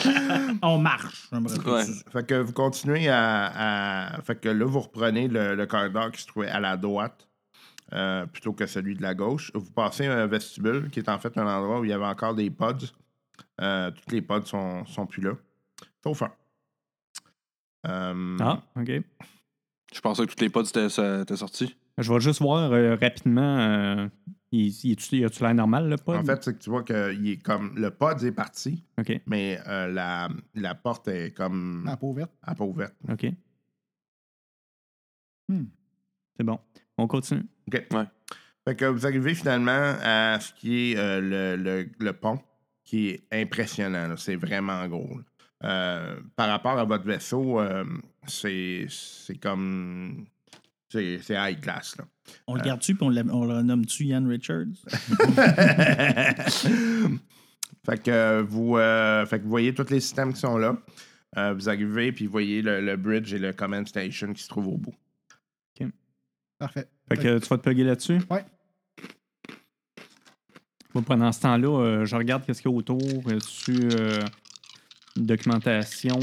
On marche. Ouais. Fait que vous continuez à, à- Fait que là, vous reprenez le, le corridor qui se trouvait à la droite euh, plutôt que celui de la gauche. Vous passez un vestibule qui est en fait un endroit où il y avait encore des pods. Euh, toutes les pods sont, sont plus là. Sauf un. Euh, Ah, OK. Je pensais que toutes les pods étaient, étaient sortis. Je vais juste voir euh, rapidement. Il, il, est-tu- il a-tu l'air normal, le pod? En fait, c'est que tu vois que il est comme le pod est parti, mais euh, la, la porte est comme À peau verte. à pas ouverte. OK. Hmm. C'est bon. On continue. OK. Ouais. Fait que vous arrivez finalement à ce qui est euh, le, le- le pont, qui est impressionnant. C'est vraiment gros. Euh, par rapport à votre vaisseau, euh, c'est c'est comme. C'est high class. Là. On le garde-tu, puis on, le nomme-tu Ian Richards? fait, que, euh, vous, euh, fait que vous voyez tous les systèmes qui sont là. Euh, vous arrivez, puis vous voyez le, le bridge et le command station qui se trouvent au bout. Parfait. Fait que tu vas te plugger là-dessus? Ouais. Pendant ce temps-là, euh, je regarde qu'est-ce qu'il y a autour. Sur documentation.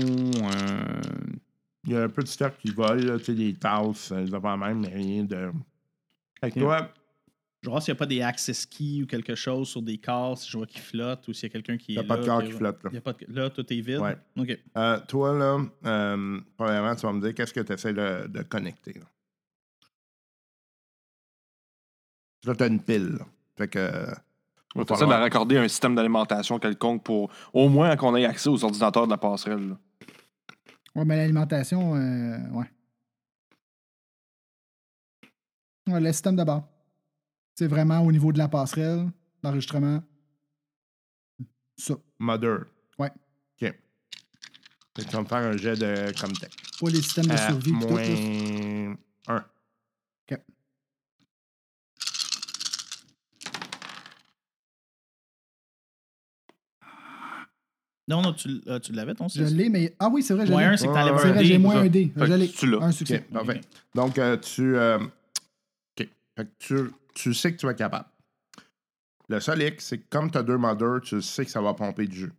Il y a un peu de stuff qui vole, là, tu sais, des tasses, euh, des affaires même, mais rien de. Fait que toi, Je vais voir s'il n'y a pas des access keys ou quelque chose sur des corps, si je vois qu'ils flottent, ou s'il y a quelqu'un qui T'as est pas là, de corps qui flotte, là. Il y a pas de- Là, tout est vide? Ouais. OK. Euh, toi, là, euh, premièrement, tu vas me dire qu'est-ce que tu essaies de, de connecter. Là, là tu as une pile. là. Fait que. euh, On va de raccorder à un système d'alimentation quelconque pour au moins qu'on ait accès aux ordinateurs de la passerelle. Ouais, mais l'alimentation, euh, ouais. Ouais, le système de base. C'est vraiment au niveau de la passerelle, l'enregistrement. Ça. Mother. Ouais. OK. Tu vas me faire un jet de Comtech. Pas les systèmes de survie. là. moins 1. Non, non, tu, ah, tu l'avais, ton Je 6? l'ai, mais. Ah oui, c'est vrai, je Moins un, c'est que t'enlèves un dé. j'ai moins un dé. Je l'ai. tu l'as. Un OK, succès. parfait. Donc, euh, tu, euh, OK. Fait que tu, tu sais que tu es capable. Le seul hic, c'est que comme tu as deux Mother, tu sais que ça va pomper du jus.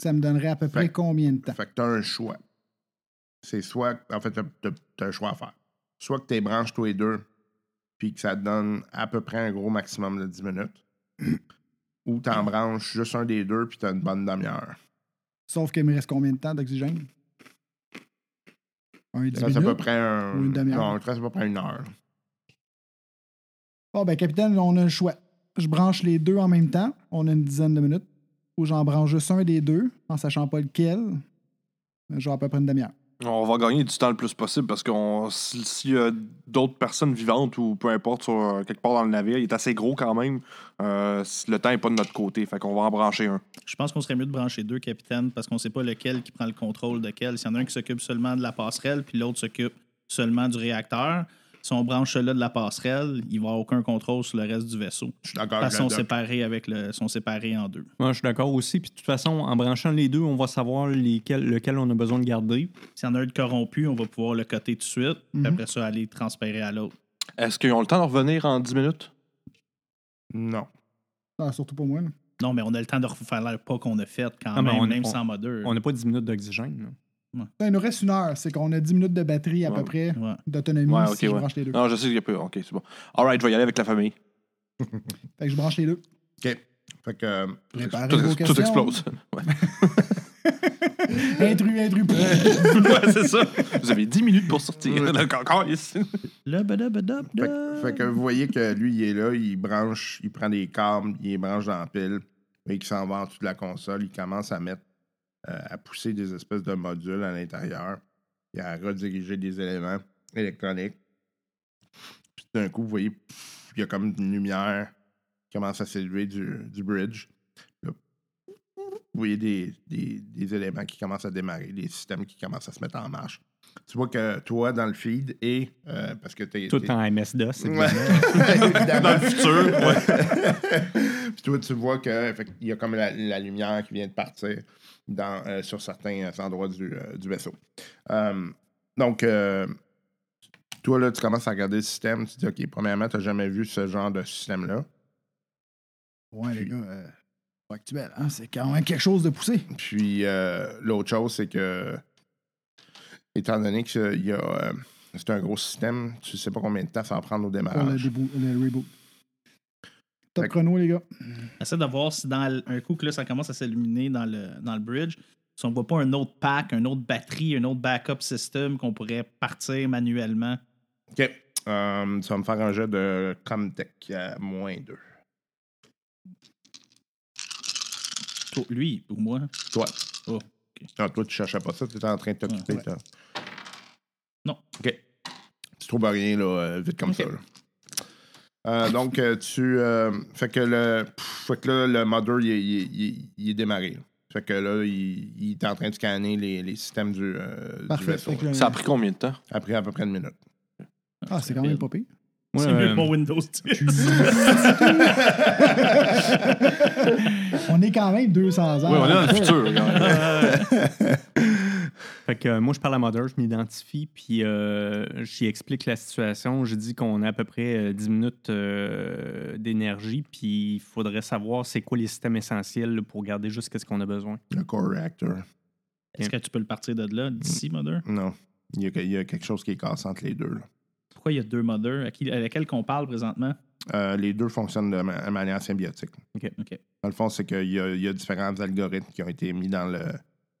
Ça me donnerait à peu près Fait- combien de temps? Fait que tu as un choix. C'est soit. En fait, tu as, un choix à faire. soit que tu les branches tous les deux, puis que ça te donne à peu près un gros maximum de 10 minutes, ou tu en branches juste un des deux, puis tu as une bonne demi-heure. Sauf qu'il me reste combien de temps d'oxygène? Un 10 Ça, c'est à peu minutes? près un. Ou une demi-heure? Non, à peu près une heure. Bon, ben, capitaine, on a le choix. Je branche les deux en même temps. On a une dizaine de minutes. Ou j'en branche juste un des deux, en sachant pas lequel. Genre à peu près une demi-heure. On va gagner du temps le plus possible parce que si- s'il y a d'autres personnes vivantes ou peu importe sur euh, quelque part dans le navire, il est assez gros quand même. euh, le temps n'est pas de notre côté. Fait qu'on va en brancher un. Je pense qu'on serait mieux de brancher deux capitaines parce qu'on sait pas lequel qui prend le contrôle de quel. S'il y en a un qui s'occupe seulement de la passerelle, puis l'autre s'occupe seulement du réacteur, si on branche celui-là de la passerelle, il va avoir aucun contrôle sur le reste du vaisseau. Je suis d'accord Parce sont séparés avec le. sont séparés en deux. Moi, je suis d'accord aussi. Puis de toute façon, en branchant les deux, on va savoir lesquels, lequel on a besoin de garder. S'il y en a un de corrompu, on va pouvoir le coter tout de suite, puis Mhm. après ça, aller transférer à l'autre. Est-ce qu'ils ont le temps de revenir en 10 minutes? Non. Ah, surtout pour moi. là. Non, mais on a le temps de refaire le pas qu'on a fait quand Ah, même, on- même on- sans modeur. On n'a pas 10 minutes d'oxygène. Ben, il nous reste une heure. C'est qu'on a 10 minutes de batterie à Ouais. peu près Ouais. d'autonomie Ouais, si ok, je ouais. branche les deux. Non, je sais qu'il y a peu. Ok, c'est bon. Alright, je vais y aller avec la famille. Fait que je branche les deux. OK. Fait que. euh, Préparez Tout, vos tout questions. explose. Ouais. Intrus, intrus. ouais, c'est ça. Vous avez 10 minutes pour sortir. Encore ici. Fait, que- fait que vous voyez que lui, il est là, il branche, il prend des câbles, il les branche dans la pile, et il s'en va en dessous de la console, il commence à mettre, à pousser des espèces de modules à l'intérieur, et à rediriger des éléments électroniques. Puis d'un coup, vous voyez, il y a comme une lumière qui commence à s'élever du, du bridge. Là, vous voyez des, des- des éléments qui commencent à démarrer, des systèmes qui commencent à se mettre en marche. Tu vois que toi, dans le feed, et euh, parce que t'es. Tout t'es- en MS-DOS, Ouais. Évidemment. Dans le futur, ouais. Puis toi, tu vois qu'il y a comme la, la lumière qui vient de partir dans, euh, sur certains euh, endroits du, euh, du vaisseau. Donc, toi, là, tu commences à regarder le système. Tu dis, OK, premièrement, tu n'as jamais vu ce genre de système-là. Ouais, les gars, euh, pas actuel, hein, c'est quand même quelque chose de poussé. Puis, euh, l'autre chose, c'est que, étant donné que c'est- euh, un gros système, tu sais pas combien de temps ça va prendre au Pour le, démarrage. le reboot. Top Fait chrono, les gars. Essaie de voir si dans un coup que là, ça commence à s'illuminer dans le, dans le bridge, si on voit pas un autre pack, une autre batterie, un autre backup system qu'on pourrait partir manuellement. OK. Euh, tu vas me faire un jet de Comtech à moins 2. Toi, Lui ou moi? Toi. Oh, Ah, toi, tu cherchais pas ça, tu étais en train de t'occuper. Ouais. toi. Non. OK. Tu trouves rien là, euh, vite comme ça. là. Euh, donc, euh, tu. euh, fait que le. pff, fait que là, le modder, il, est- il il il est démarré. Fait que là, il, il est en train de scanner les, les systèmes du, euh, du Parfait. vaisseau. Ça a pris combien de temps? Après à peu près une minute. Ah, c'est quand même pas pire. C'est mieux que mon Windows 10. On est quand même 200 ans. Oui, on est dans le futur. Fait que euh, moi, je parle à Mother, je m'identifie, puis euh, j'y explique la situation. Je dis qu'on a à peu près euh, 10 minutes euh, d'énergie, puis il faudrait savoir c'est quoi les systèmes essentiels là, pour garder juste ce qu'on a besoin. Le core reactor. Est-ce que tu peux le partir de là, d'ici, Mother? Non. Il y, a, il y a quelque chose qui est cassé entre les deux. là. Pourquoi il y a deux Mother? À, qui, à laquelle qu'on parle présentement? Euh, les deux fonctionnent de ma- manière symbiotique. OK. Dans le fond, c'est qu'il y a différents algorithmes qui ont été mis dans le,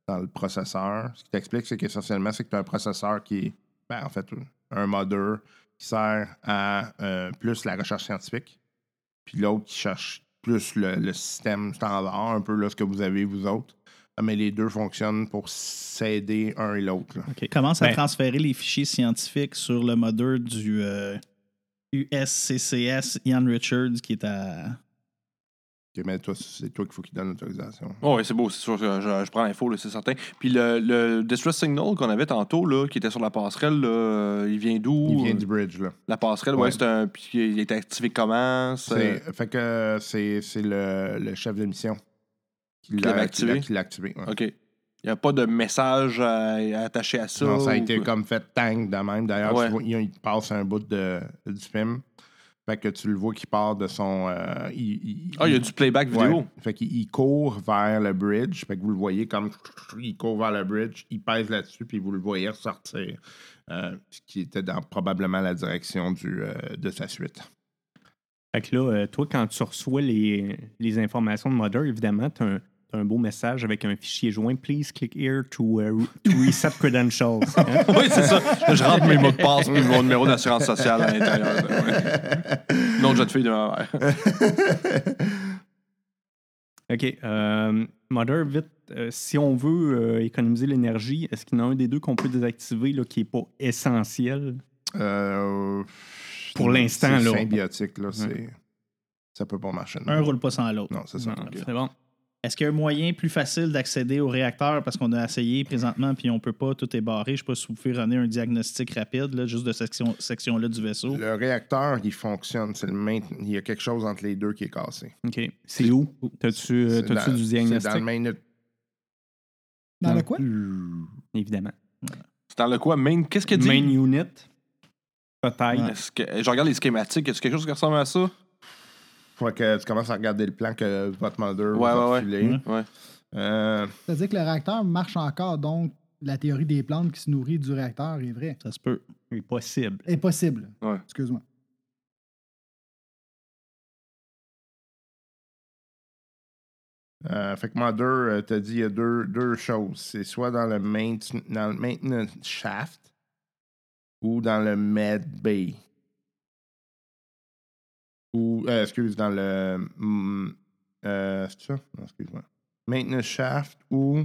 dans le processeur. Ce qui t'explique, c'est qu'essentiellement, c'est que tu as un processeur qui est, ben, en fait, un modder qui sert à euh, plus la recherche scientifique, puis l'autre qui cherche plus le, le système standard, un peu là, ce que vous avez, vous autres. Mais les deux fonctionnent pour s'aider un et l'autre. là. Commence à Ben- transférer les fichiers scientifiques sur le Mother du euh, USCCS Ian Richards qui est à. Mais toi, c'est toi qu'il faut qu'il donne l'autorisation. Oh, oui, c'est beau, c'est sûr que je, je prends l'info, c'est certain. Puis le, le Distress Signal qu'on avait tantôt, là, qui était sur la passerelle, là, euh, il vient d'où? Il vient du bridge, là. La passerelle, ouais, Ouais. c'est un. Puis il est activé comment? C'est- Fait que c'est le, le chef de mission qui l'a activé? qui l'a- activé. ouais. OK. Il n'y a pas de message à- attaché à ça. Non, ça a ou été comme fait tank de même. D'ailleurs, Ouais. tu vois, il, il passe un bout de, du film. Fait que tu le vois qui part de son. euh, il, il- Ah, il y a du playback Ouais. vidéo. Fait qu'il il court vers le bridge. Fait que vous le voyez comme il court vers le bridge, il pèse là-dessus, puis vous le voyez ressortir. Euh, ce qui était dans probablement la direction du, euh, de sa suite. Fait que là, euh, toi, quand tu reçois les, les informations de Mother, évidemment, tu as un, t'as un beau message avec un fichier joint. Please click here to, uh, to reset credentials. Hein? oui, c'est ça. Là, je rentre mes mots de passe puis mon numéro d'assurance sociale à l'intérieur. Ouais. Nom de jeune fille de ma mère. OK. euh, Mother, vite, euh, si on veut euh, économiser l'énergie, est-ce qu'il y en a un des deux qu'on peut désactiver là, qui n'est pas essentiel? Euh, Pour l'instant, c'est là. symbiotique, là, c'est... Ça peut pas marcher. non. Un roule pas sans l'autre. Non, c'est ça. Non, c'est bon. Est-ce qu'il y a un moyen plus facile d'accéder au réacteur parce qu'on a essayé présentement puis on peut pas, tout est barré? Je sais pas si vous pouvez donner un diagnostic rapide, là, juste de section, section-là du vaisseau. Le réacteur, il fonctionne. C'est le main... Il y a quelque chose entre les deux qui est cassé. OK. C'est où? T'as-tu euh, C'est t'as-tu dans- du C'est diagnostic? dans le main... Dans le quoi? Évidemment. C'est dans le quoi? Main... Qu'est-ce qu'il dit? Main unit. Peut-être. Est-ce que... Je regarde les schématiques. Est-ce quelque chose qui ressemble à ça? Faut que tu commences à regarder le plan que votre mother Ouais, vous a ouais, ouais. filé. Ouais. Euh, C'est-à-dire que le réacteur marche encore, donc la théorie des plantes qui se nourrit du réacteur est vraie. Ça se peut. C'est possible. Est possible. Ouais. Excuse-moi. euh, fait que Mother euh, t'a dit il y a deux, deux choses. C'est soit dans le, main, dans le maintenance shaft ou dans le med bay. Ou, euh, excuse, dans le. hum, euh, c'est ça? Non, excuse-moi. Maintenance shaft ou.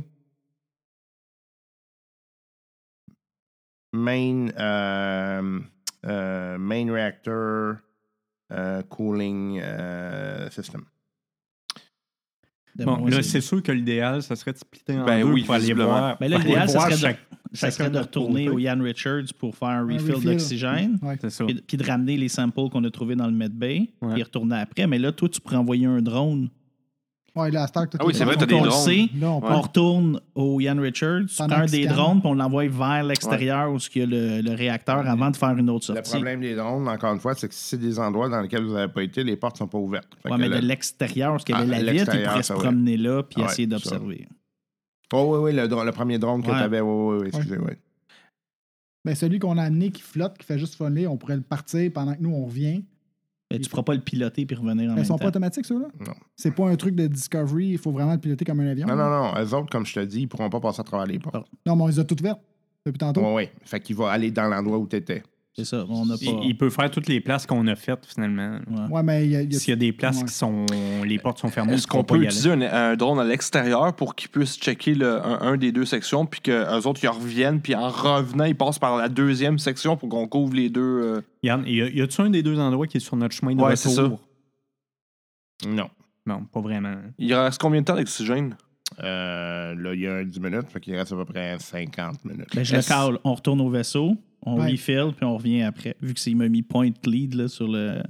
Main. euh, euh, main reactor euh, cooling euh, system. De Bon, là, c'est- sûr que l'idéal, ça serait de splitter en Ben deux oui, pour aller visiblement. voir. Ben là, l'idéal, ça serait de- chaque- ça serait de retourner au Ian Richards pour faire un Un refill refill. d'oxygène. Ouais. Puis, puis de ramener les samples qu'on a trouvés dans le medbay, Ouais. puis retourner après. Mais là, toi, tu pourrais envoyer un drone. Ouais, là, à Stark, Ah oui, c'est vrai, t'as des On le drones. sait. Là, on On retourne au Ian Richards, tu un qu'il des drones, puis on l'envoie vers l'extérieur où il y a le, le réacteur avant de faire une autre Le sortie. problème des drones, encore une fois, c'est que si c'est des endroits dans lesquels vous n'avez pas été, les portes sont pas ouvertes. Que mais le- de l'extérieur, parce qu'il y avait Ah, la vitre, il pourrait se promener là puis Ouais, essayer ça. d'observer. Oh, oui, oui, le, premier drone que Ouais. tu avais. Oui, oui, oui, excusez, oui. Ben, celui qu'on a amené qui flotte, qui fait juste voler, on pourrait le partir pendant que nous, on revient. Mais tu ne pourras pas le piloter puis revenir en Mais ils même sont temps. pas automatiques, ceux-là? Non. C'est pas un truc de Discovery, il faut vraiment le piloter comme un avion. Non, là? non, non. Eux autres, comme je te dis, ils pourront pas passer à travers les portes. Non, mais on les a toutes vertes depuis tantôt. Oui, oui. Fait qu'il va aller dans l'endroit où tu étais. C'est ça, on n'a pas... Il, il peut faire toutes les places qu'on a faites, finalement. Ouais. Ouais, mais il y a, il y a- S'il y a des places Ouais. qui sont. Les portes sont fermées. Est-ce qu'on peut utiliser un, un drone à l'extérieur pour qu'ils puissent checker le- un, un des deux sections, puis qu'eux autres, ils reviennent, puis en revenant, ils passent par la deuxième section pour qu'on couvre les deux. euh, Yann, y a- y a-tu un des deux endroits qui est sur notre chemin de Ouais, c'est? Non. Non, pas vraiment. Il reste combien de temps d'oxygène? Euh, là, il y a un 10 minutes, fait qu'il reste à peu près 50 minutes. Ben, je le cale, on retourne au vaisseau, on Ouais. refill, puis on revient après. Vu que c'est il m'a mis point lead là, sur le.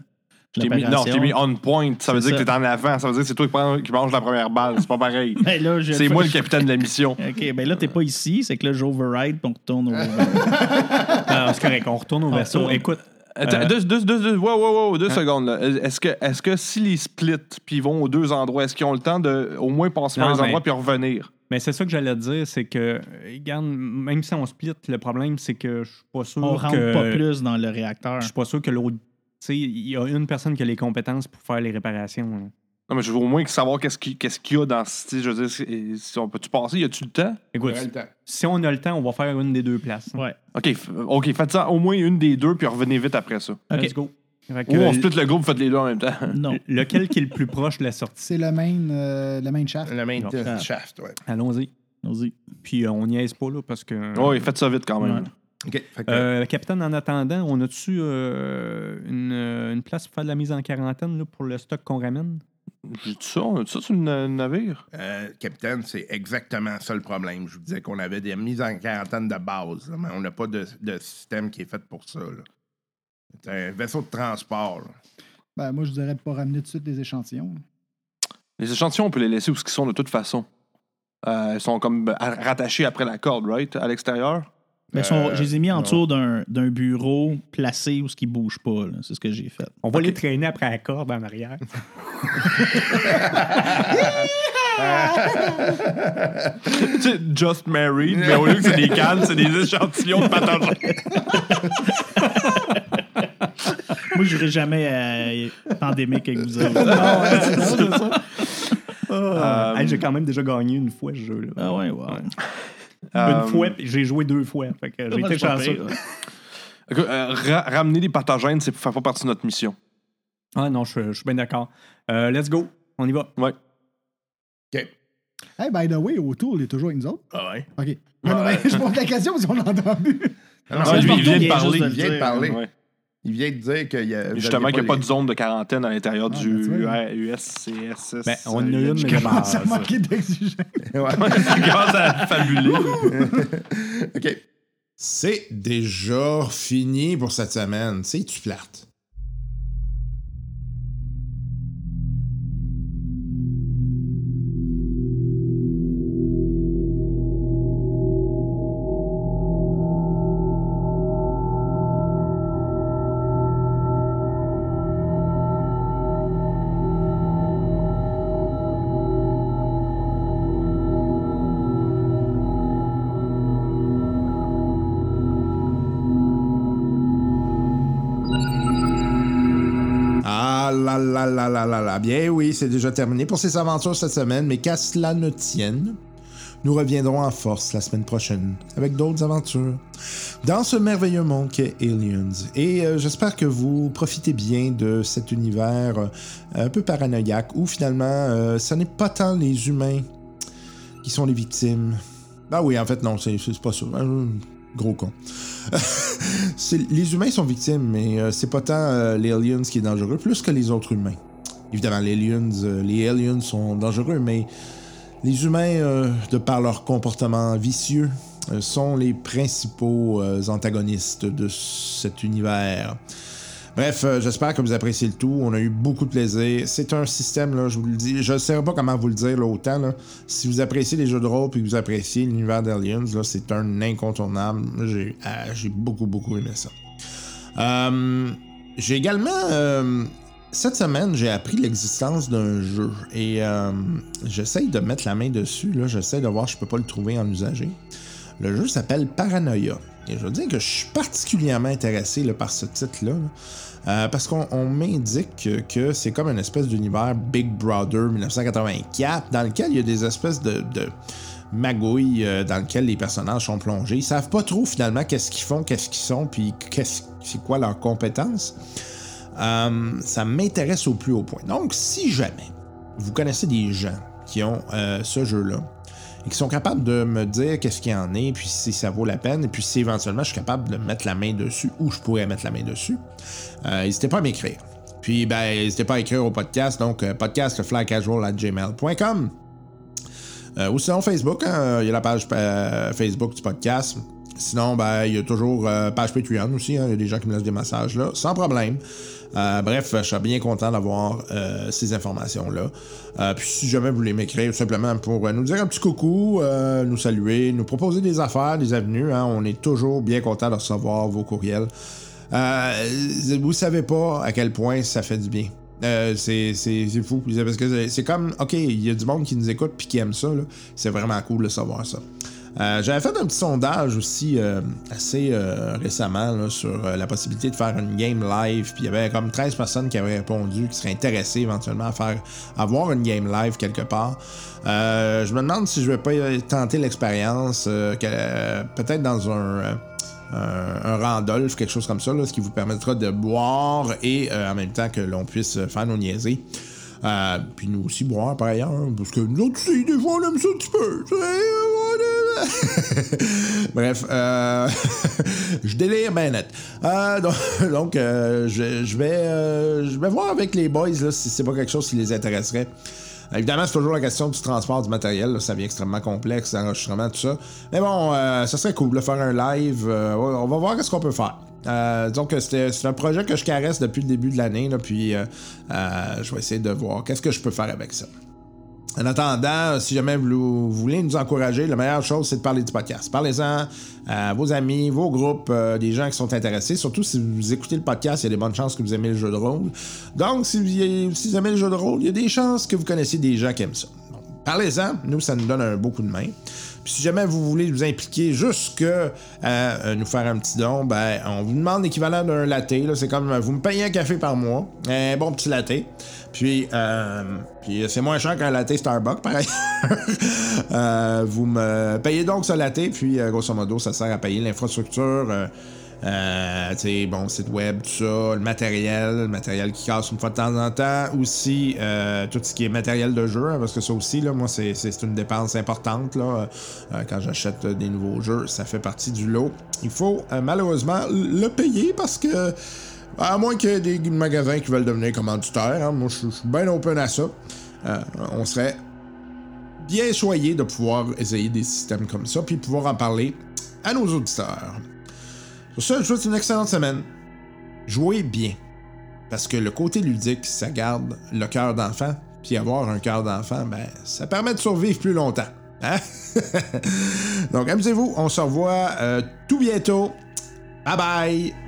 Mis, non, je t'ai mis on point. Ça veut dire que ça. t'es en avant. Ça veut dire que c'est toi qui, prends- qui manges la première balle. C'est pas pareil. Ben c'est moi le capitaine de la mission. OK, ben là, t'es pas ici, c'est que là, j'override, puis on retourne au. Ah, c'est correct, on retourne au retourne. Écoute, Attends, Euh, deux, deux, deux, deux, wow, wow, wow, deux Hein? secondes. Est-ce que, est que si les split puis ils vont aux deux endroits, est-ce qu'ils ont le temps de au moins passer par les mais- endroits puis revenir? Mais c'est ça que j'allais te dire, c'est que, regarde, même si on split, le problème, c'est que je suis pas sûr on rentre que. pas plus dans le réacteur. Je suis pas sûr que l'autre. Tu sais, il y a une personne qui a les compétences pour faire les réparations. là. Non, mais je veux au moins savoir qu'est-ce qu'il qu'est-ce qu'il y a dans ce. Je veux dire, si, on peut-tu passer? Y a-tu le temps? Écoute, Il y aura le temps. si on a le temps, on va faire une des deux places. Ouais. OK, OK, faites ça au moins une des deux puis revenez vite après ça. OK. Let's go. Ou on split le groupe, faites les deux en même temps. Non. lequel qui est le plus proche de la sortie? C'est le main, euh, le main shaft. Le main Ah. shaft, ouais. Allons-y. Vas-y. Puis euh, on niaise pas, là, parce que. Oui, faites ça vite quand même. Ouais. OK. Fait que, Euh, capitaine, en attendant, on a-tu euh, une, euh, une place pour faire de la mise en quarantaine là, pour le stock qu'on ramène? J'ai dit ça, on a dit ça sur le na- navire? euh, capitaine, c'est exactement ça le problème. Je vous disais qu'on avait des mises en quarantaine de base, là, mais on n'a pas de, de système qui est fait pour ça. là. C'est un vaisseau de transport. là. Ben, moi, je dirais de pas ramener tout de suite des échantillons. Les échantillons, on peut les laisser où ils sont de toute façon. Euh, ils sont comme rattachés après la corde, right? À l'extérieur? Mais sont- Euh, je les ai mis en non. dessous d'un d'un bureau placé où ce qui bouge pas. là. C'est ce que j'ai fait. On va les traîner après la corde en arrière. Tu sais, Just Married, mais au lieu que c'est des cannes, c'est des échantillons de pathogènes. Moi, je n'irai jamais à pandémique avec vous autres. Euh, hey, j'ai quand même déjà gagné une fois ce jeu-là. Ah ouais, ouais. Euh, Une fois, puis j'ai joué deux fois. Fait que j'ai été c'est chanceux. euh, ra- ramener des pathogènes, c'est fait pas partie de notre mission. Ah non, je, je suis bien d'accord. Euh, let's go. On y va. Ouais. Hey, by the way, autour, il est toujours avec nous autres. Ah ouais. OK. Non, non, mais je pose la question parce qu'on l'a entendu. Ah non, Non, il, il vient de parler. juste de il le vient de dire, parler. Ouais. Il vient de dire qu'il y a. Justement, qu'il n'y a pas les- de zone de quarantaine à l'intérieur Ah, du ben, tu. USCSS. Ben, on en a une, mais commence à manquer d'exigence. Commence à fabuler. OK. C'est déjà fini pour cette semaine. C'est-tu plate? Ah c'est déjà terminé pour ces aventures cette semaine, mais qu'à cela ne tienne, nous reviendrons en force la semaine prochaine avec d'autres aventures dans ce merveilleux monde qu'est Aliens. Et euh, j'espère que vous profitez bien de cet univers euh, un peu paranoïaque où finalement euh, ce n'est pas tant les humains qui sont les victimes. Ah oui, en fait non, c'est pas ça. Gros con. Les humains sont victimes, mais c'est pas tant les aliens qui est dangereux, plus que les autres humains. Évidemment, les aliens, euh, les aliens sont dangereux, mais les humains, euh, de par leur comportement vicieux, euh, sont les principaux antagonistes de cet univers. Bref, j'espère que vous appréciez le tout. On a eu beaucoup de plaisir. C'est un système, je vous le dis. Je ne sais pas comment vous le dire là, autant. Si vous appréciez les jeux de rôle et que vous appréciez l'univers d'Aliens, c'est un incontournable. Ah, j'ai beaucoup, beaucoup aimé ça. J'ai également. Cette semaine, j'ai appris l'existence d'un jeu et euh, j'essaye de mettre la main dessus. Là, j'essaie de voir si je peux pas le trouver en usager. Le jeu s'appelle Paranoia. Et je veux dire que je suis particulièrement intéressé par ce titre-là. là. Euh, parce qu'on on m'indique que, c'est comme une espèce d'univers Big Brother 1984 dans lequel il y a des espèces de, magouilles euh, dans lequel les personnages sont plongés. Ils savent pas trop finalement qu'est-ce qu'ils font, qu'est-ce qu'ils sont, puis qu'est-ce- c'est quoi leurs compétences. Euh, ça m'intéresse au plus haut point. Donc, si jamais vous connaissez des gens qui ont euh, ce jeu-là et qui sont capables de me dire qu'est-ce qu'il y en est, puis si ça vaut la peine, et puis si éventuellement je suis capable de mettre la main dessus ou je pourrais mettre la main dessus, euh, n'hésitez pas à m'écrire. Puis, ben, n'hésitez pas à écrire au podcast, donc podcastflycasual.gmail.com. Ou sinon Facebook, hein, il y a la page Facebook du podcast. Sinon, ben, il y a toujours page Patreon aussi. hein, Il y a des gens qui me laissent des messages là, sans problème. Euh, bref, je serais bien content d'avoir euh, ces informations-là. Euh, puis si jamais vous voulez m'écrire simplement pour nous dire un petit coucou, nous saluer, nous proposer des affaires, des avenues, hein, on est toujours bien content de recevoir vos courriels. Vous savez pas à quel point ça fait du bien. C'est, fou. Parce que c'est- comme, OK, il y a du monde qui nous écoute puis qui aime ça. C'est vraiment cool de savoir ça. Euh, J'avais fait un petit sondage aussi euh, assez euh, récemment là, sur la possibilité de faire une game live. Puis il y avait comme 13 personnes qui avaient répondu, qui seraient intéressées éventuellement à faire avoir une game live quelque part. Euh, je me demande si je vais pas tenter l'expérience, euh, euh, peut-être dans un, un, Randolph, quelque chose comme ça, là, ce qui vous permettra de boire et en même temps que l'on puisse faire nos niaiseries. Euh, puis nous aussi boire par ailleurs, parce que nous autres aussi, des fois on aime ça un petit peu. Bref, euh, je délire ben net. Euh, donc, euh, je, vais, je vais voir avec les boys si c'est pas quelque chose qui les intéresserait. Évidemment, c'est toujours la question du transport du matériel. ça devient extrêmement complexe, l'enregistrement, tout ça. Mais bon, ça serait cool de faire un live. on va voir ce qu'on peut faire. Euh, donc, c'est un projet que je caresse depuis le début de l'année. Puis, euh, euh, je vais essayer de voir qu'est-ce que je peux faire avec ça. En attendant, si jamais vous, voulez nous encourager, la meilleure chose, c'est de parler du podcast. Parlez-en à vos amis, vos groupes, des gens qui sont intéressés. Surtout si vous écoutez le podcast, il y a des bonnes chances que vous aimez le jeu de rôle. Donc, si vous, si vous aimez le jeu de rôle, il y a des chances que vous connaissez des gens qui aiment ça. Parlez-en, nous, ça nous donne un beau coup de main. Puis si jamais vous voulez vous impliquer jusque à euh, nous faire un petit don, ben on vous demande l'équivalent d'un latte. C'est comme euh, vous me payez un café par mois, un bon petit latte. Puis, euh, puis c'est moins cher qu'un latte Starbucks, pareil. Euh, vous me payez donc ce latte, puis euh, grosso modo, ça sert à payer l'infrastructure. euh, euh, tu sais, bon, site web, tout ça, le matériel, le matériel qui casse une fois de temps en temps. Aussi, euh, tout ce qui est matériel de jeu, hein, parce que ça aussi, là, moi, c'est, une dépense importante. Là, Euh, quand j'achète des nouveaux jeux, ça fait partie du lot. Il faut euh, malheureusement le payer parce que, à moins qu'il y ait des magasins qui veulent devenir commanditaires, hein, moi, je suis bien open à ça. On serait bien choyé de pouvoir essayer des systèmes comme ça, puis pouvoir en parler à nos auditeurs. Sur ce, je vous souhaite une excellente semaine. Jouez bien. Parce que le côté ludique, ça garde le cœur d'enfant. Puis avoir un cœur d'enfant, ben, ça permet de survivre plus longtemps. Hein? Donc, amusez-vous. On se revoit euh, tout bientôt. Bye bye.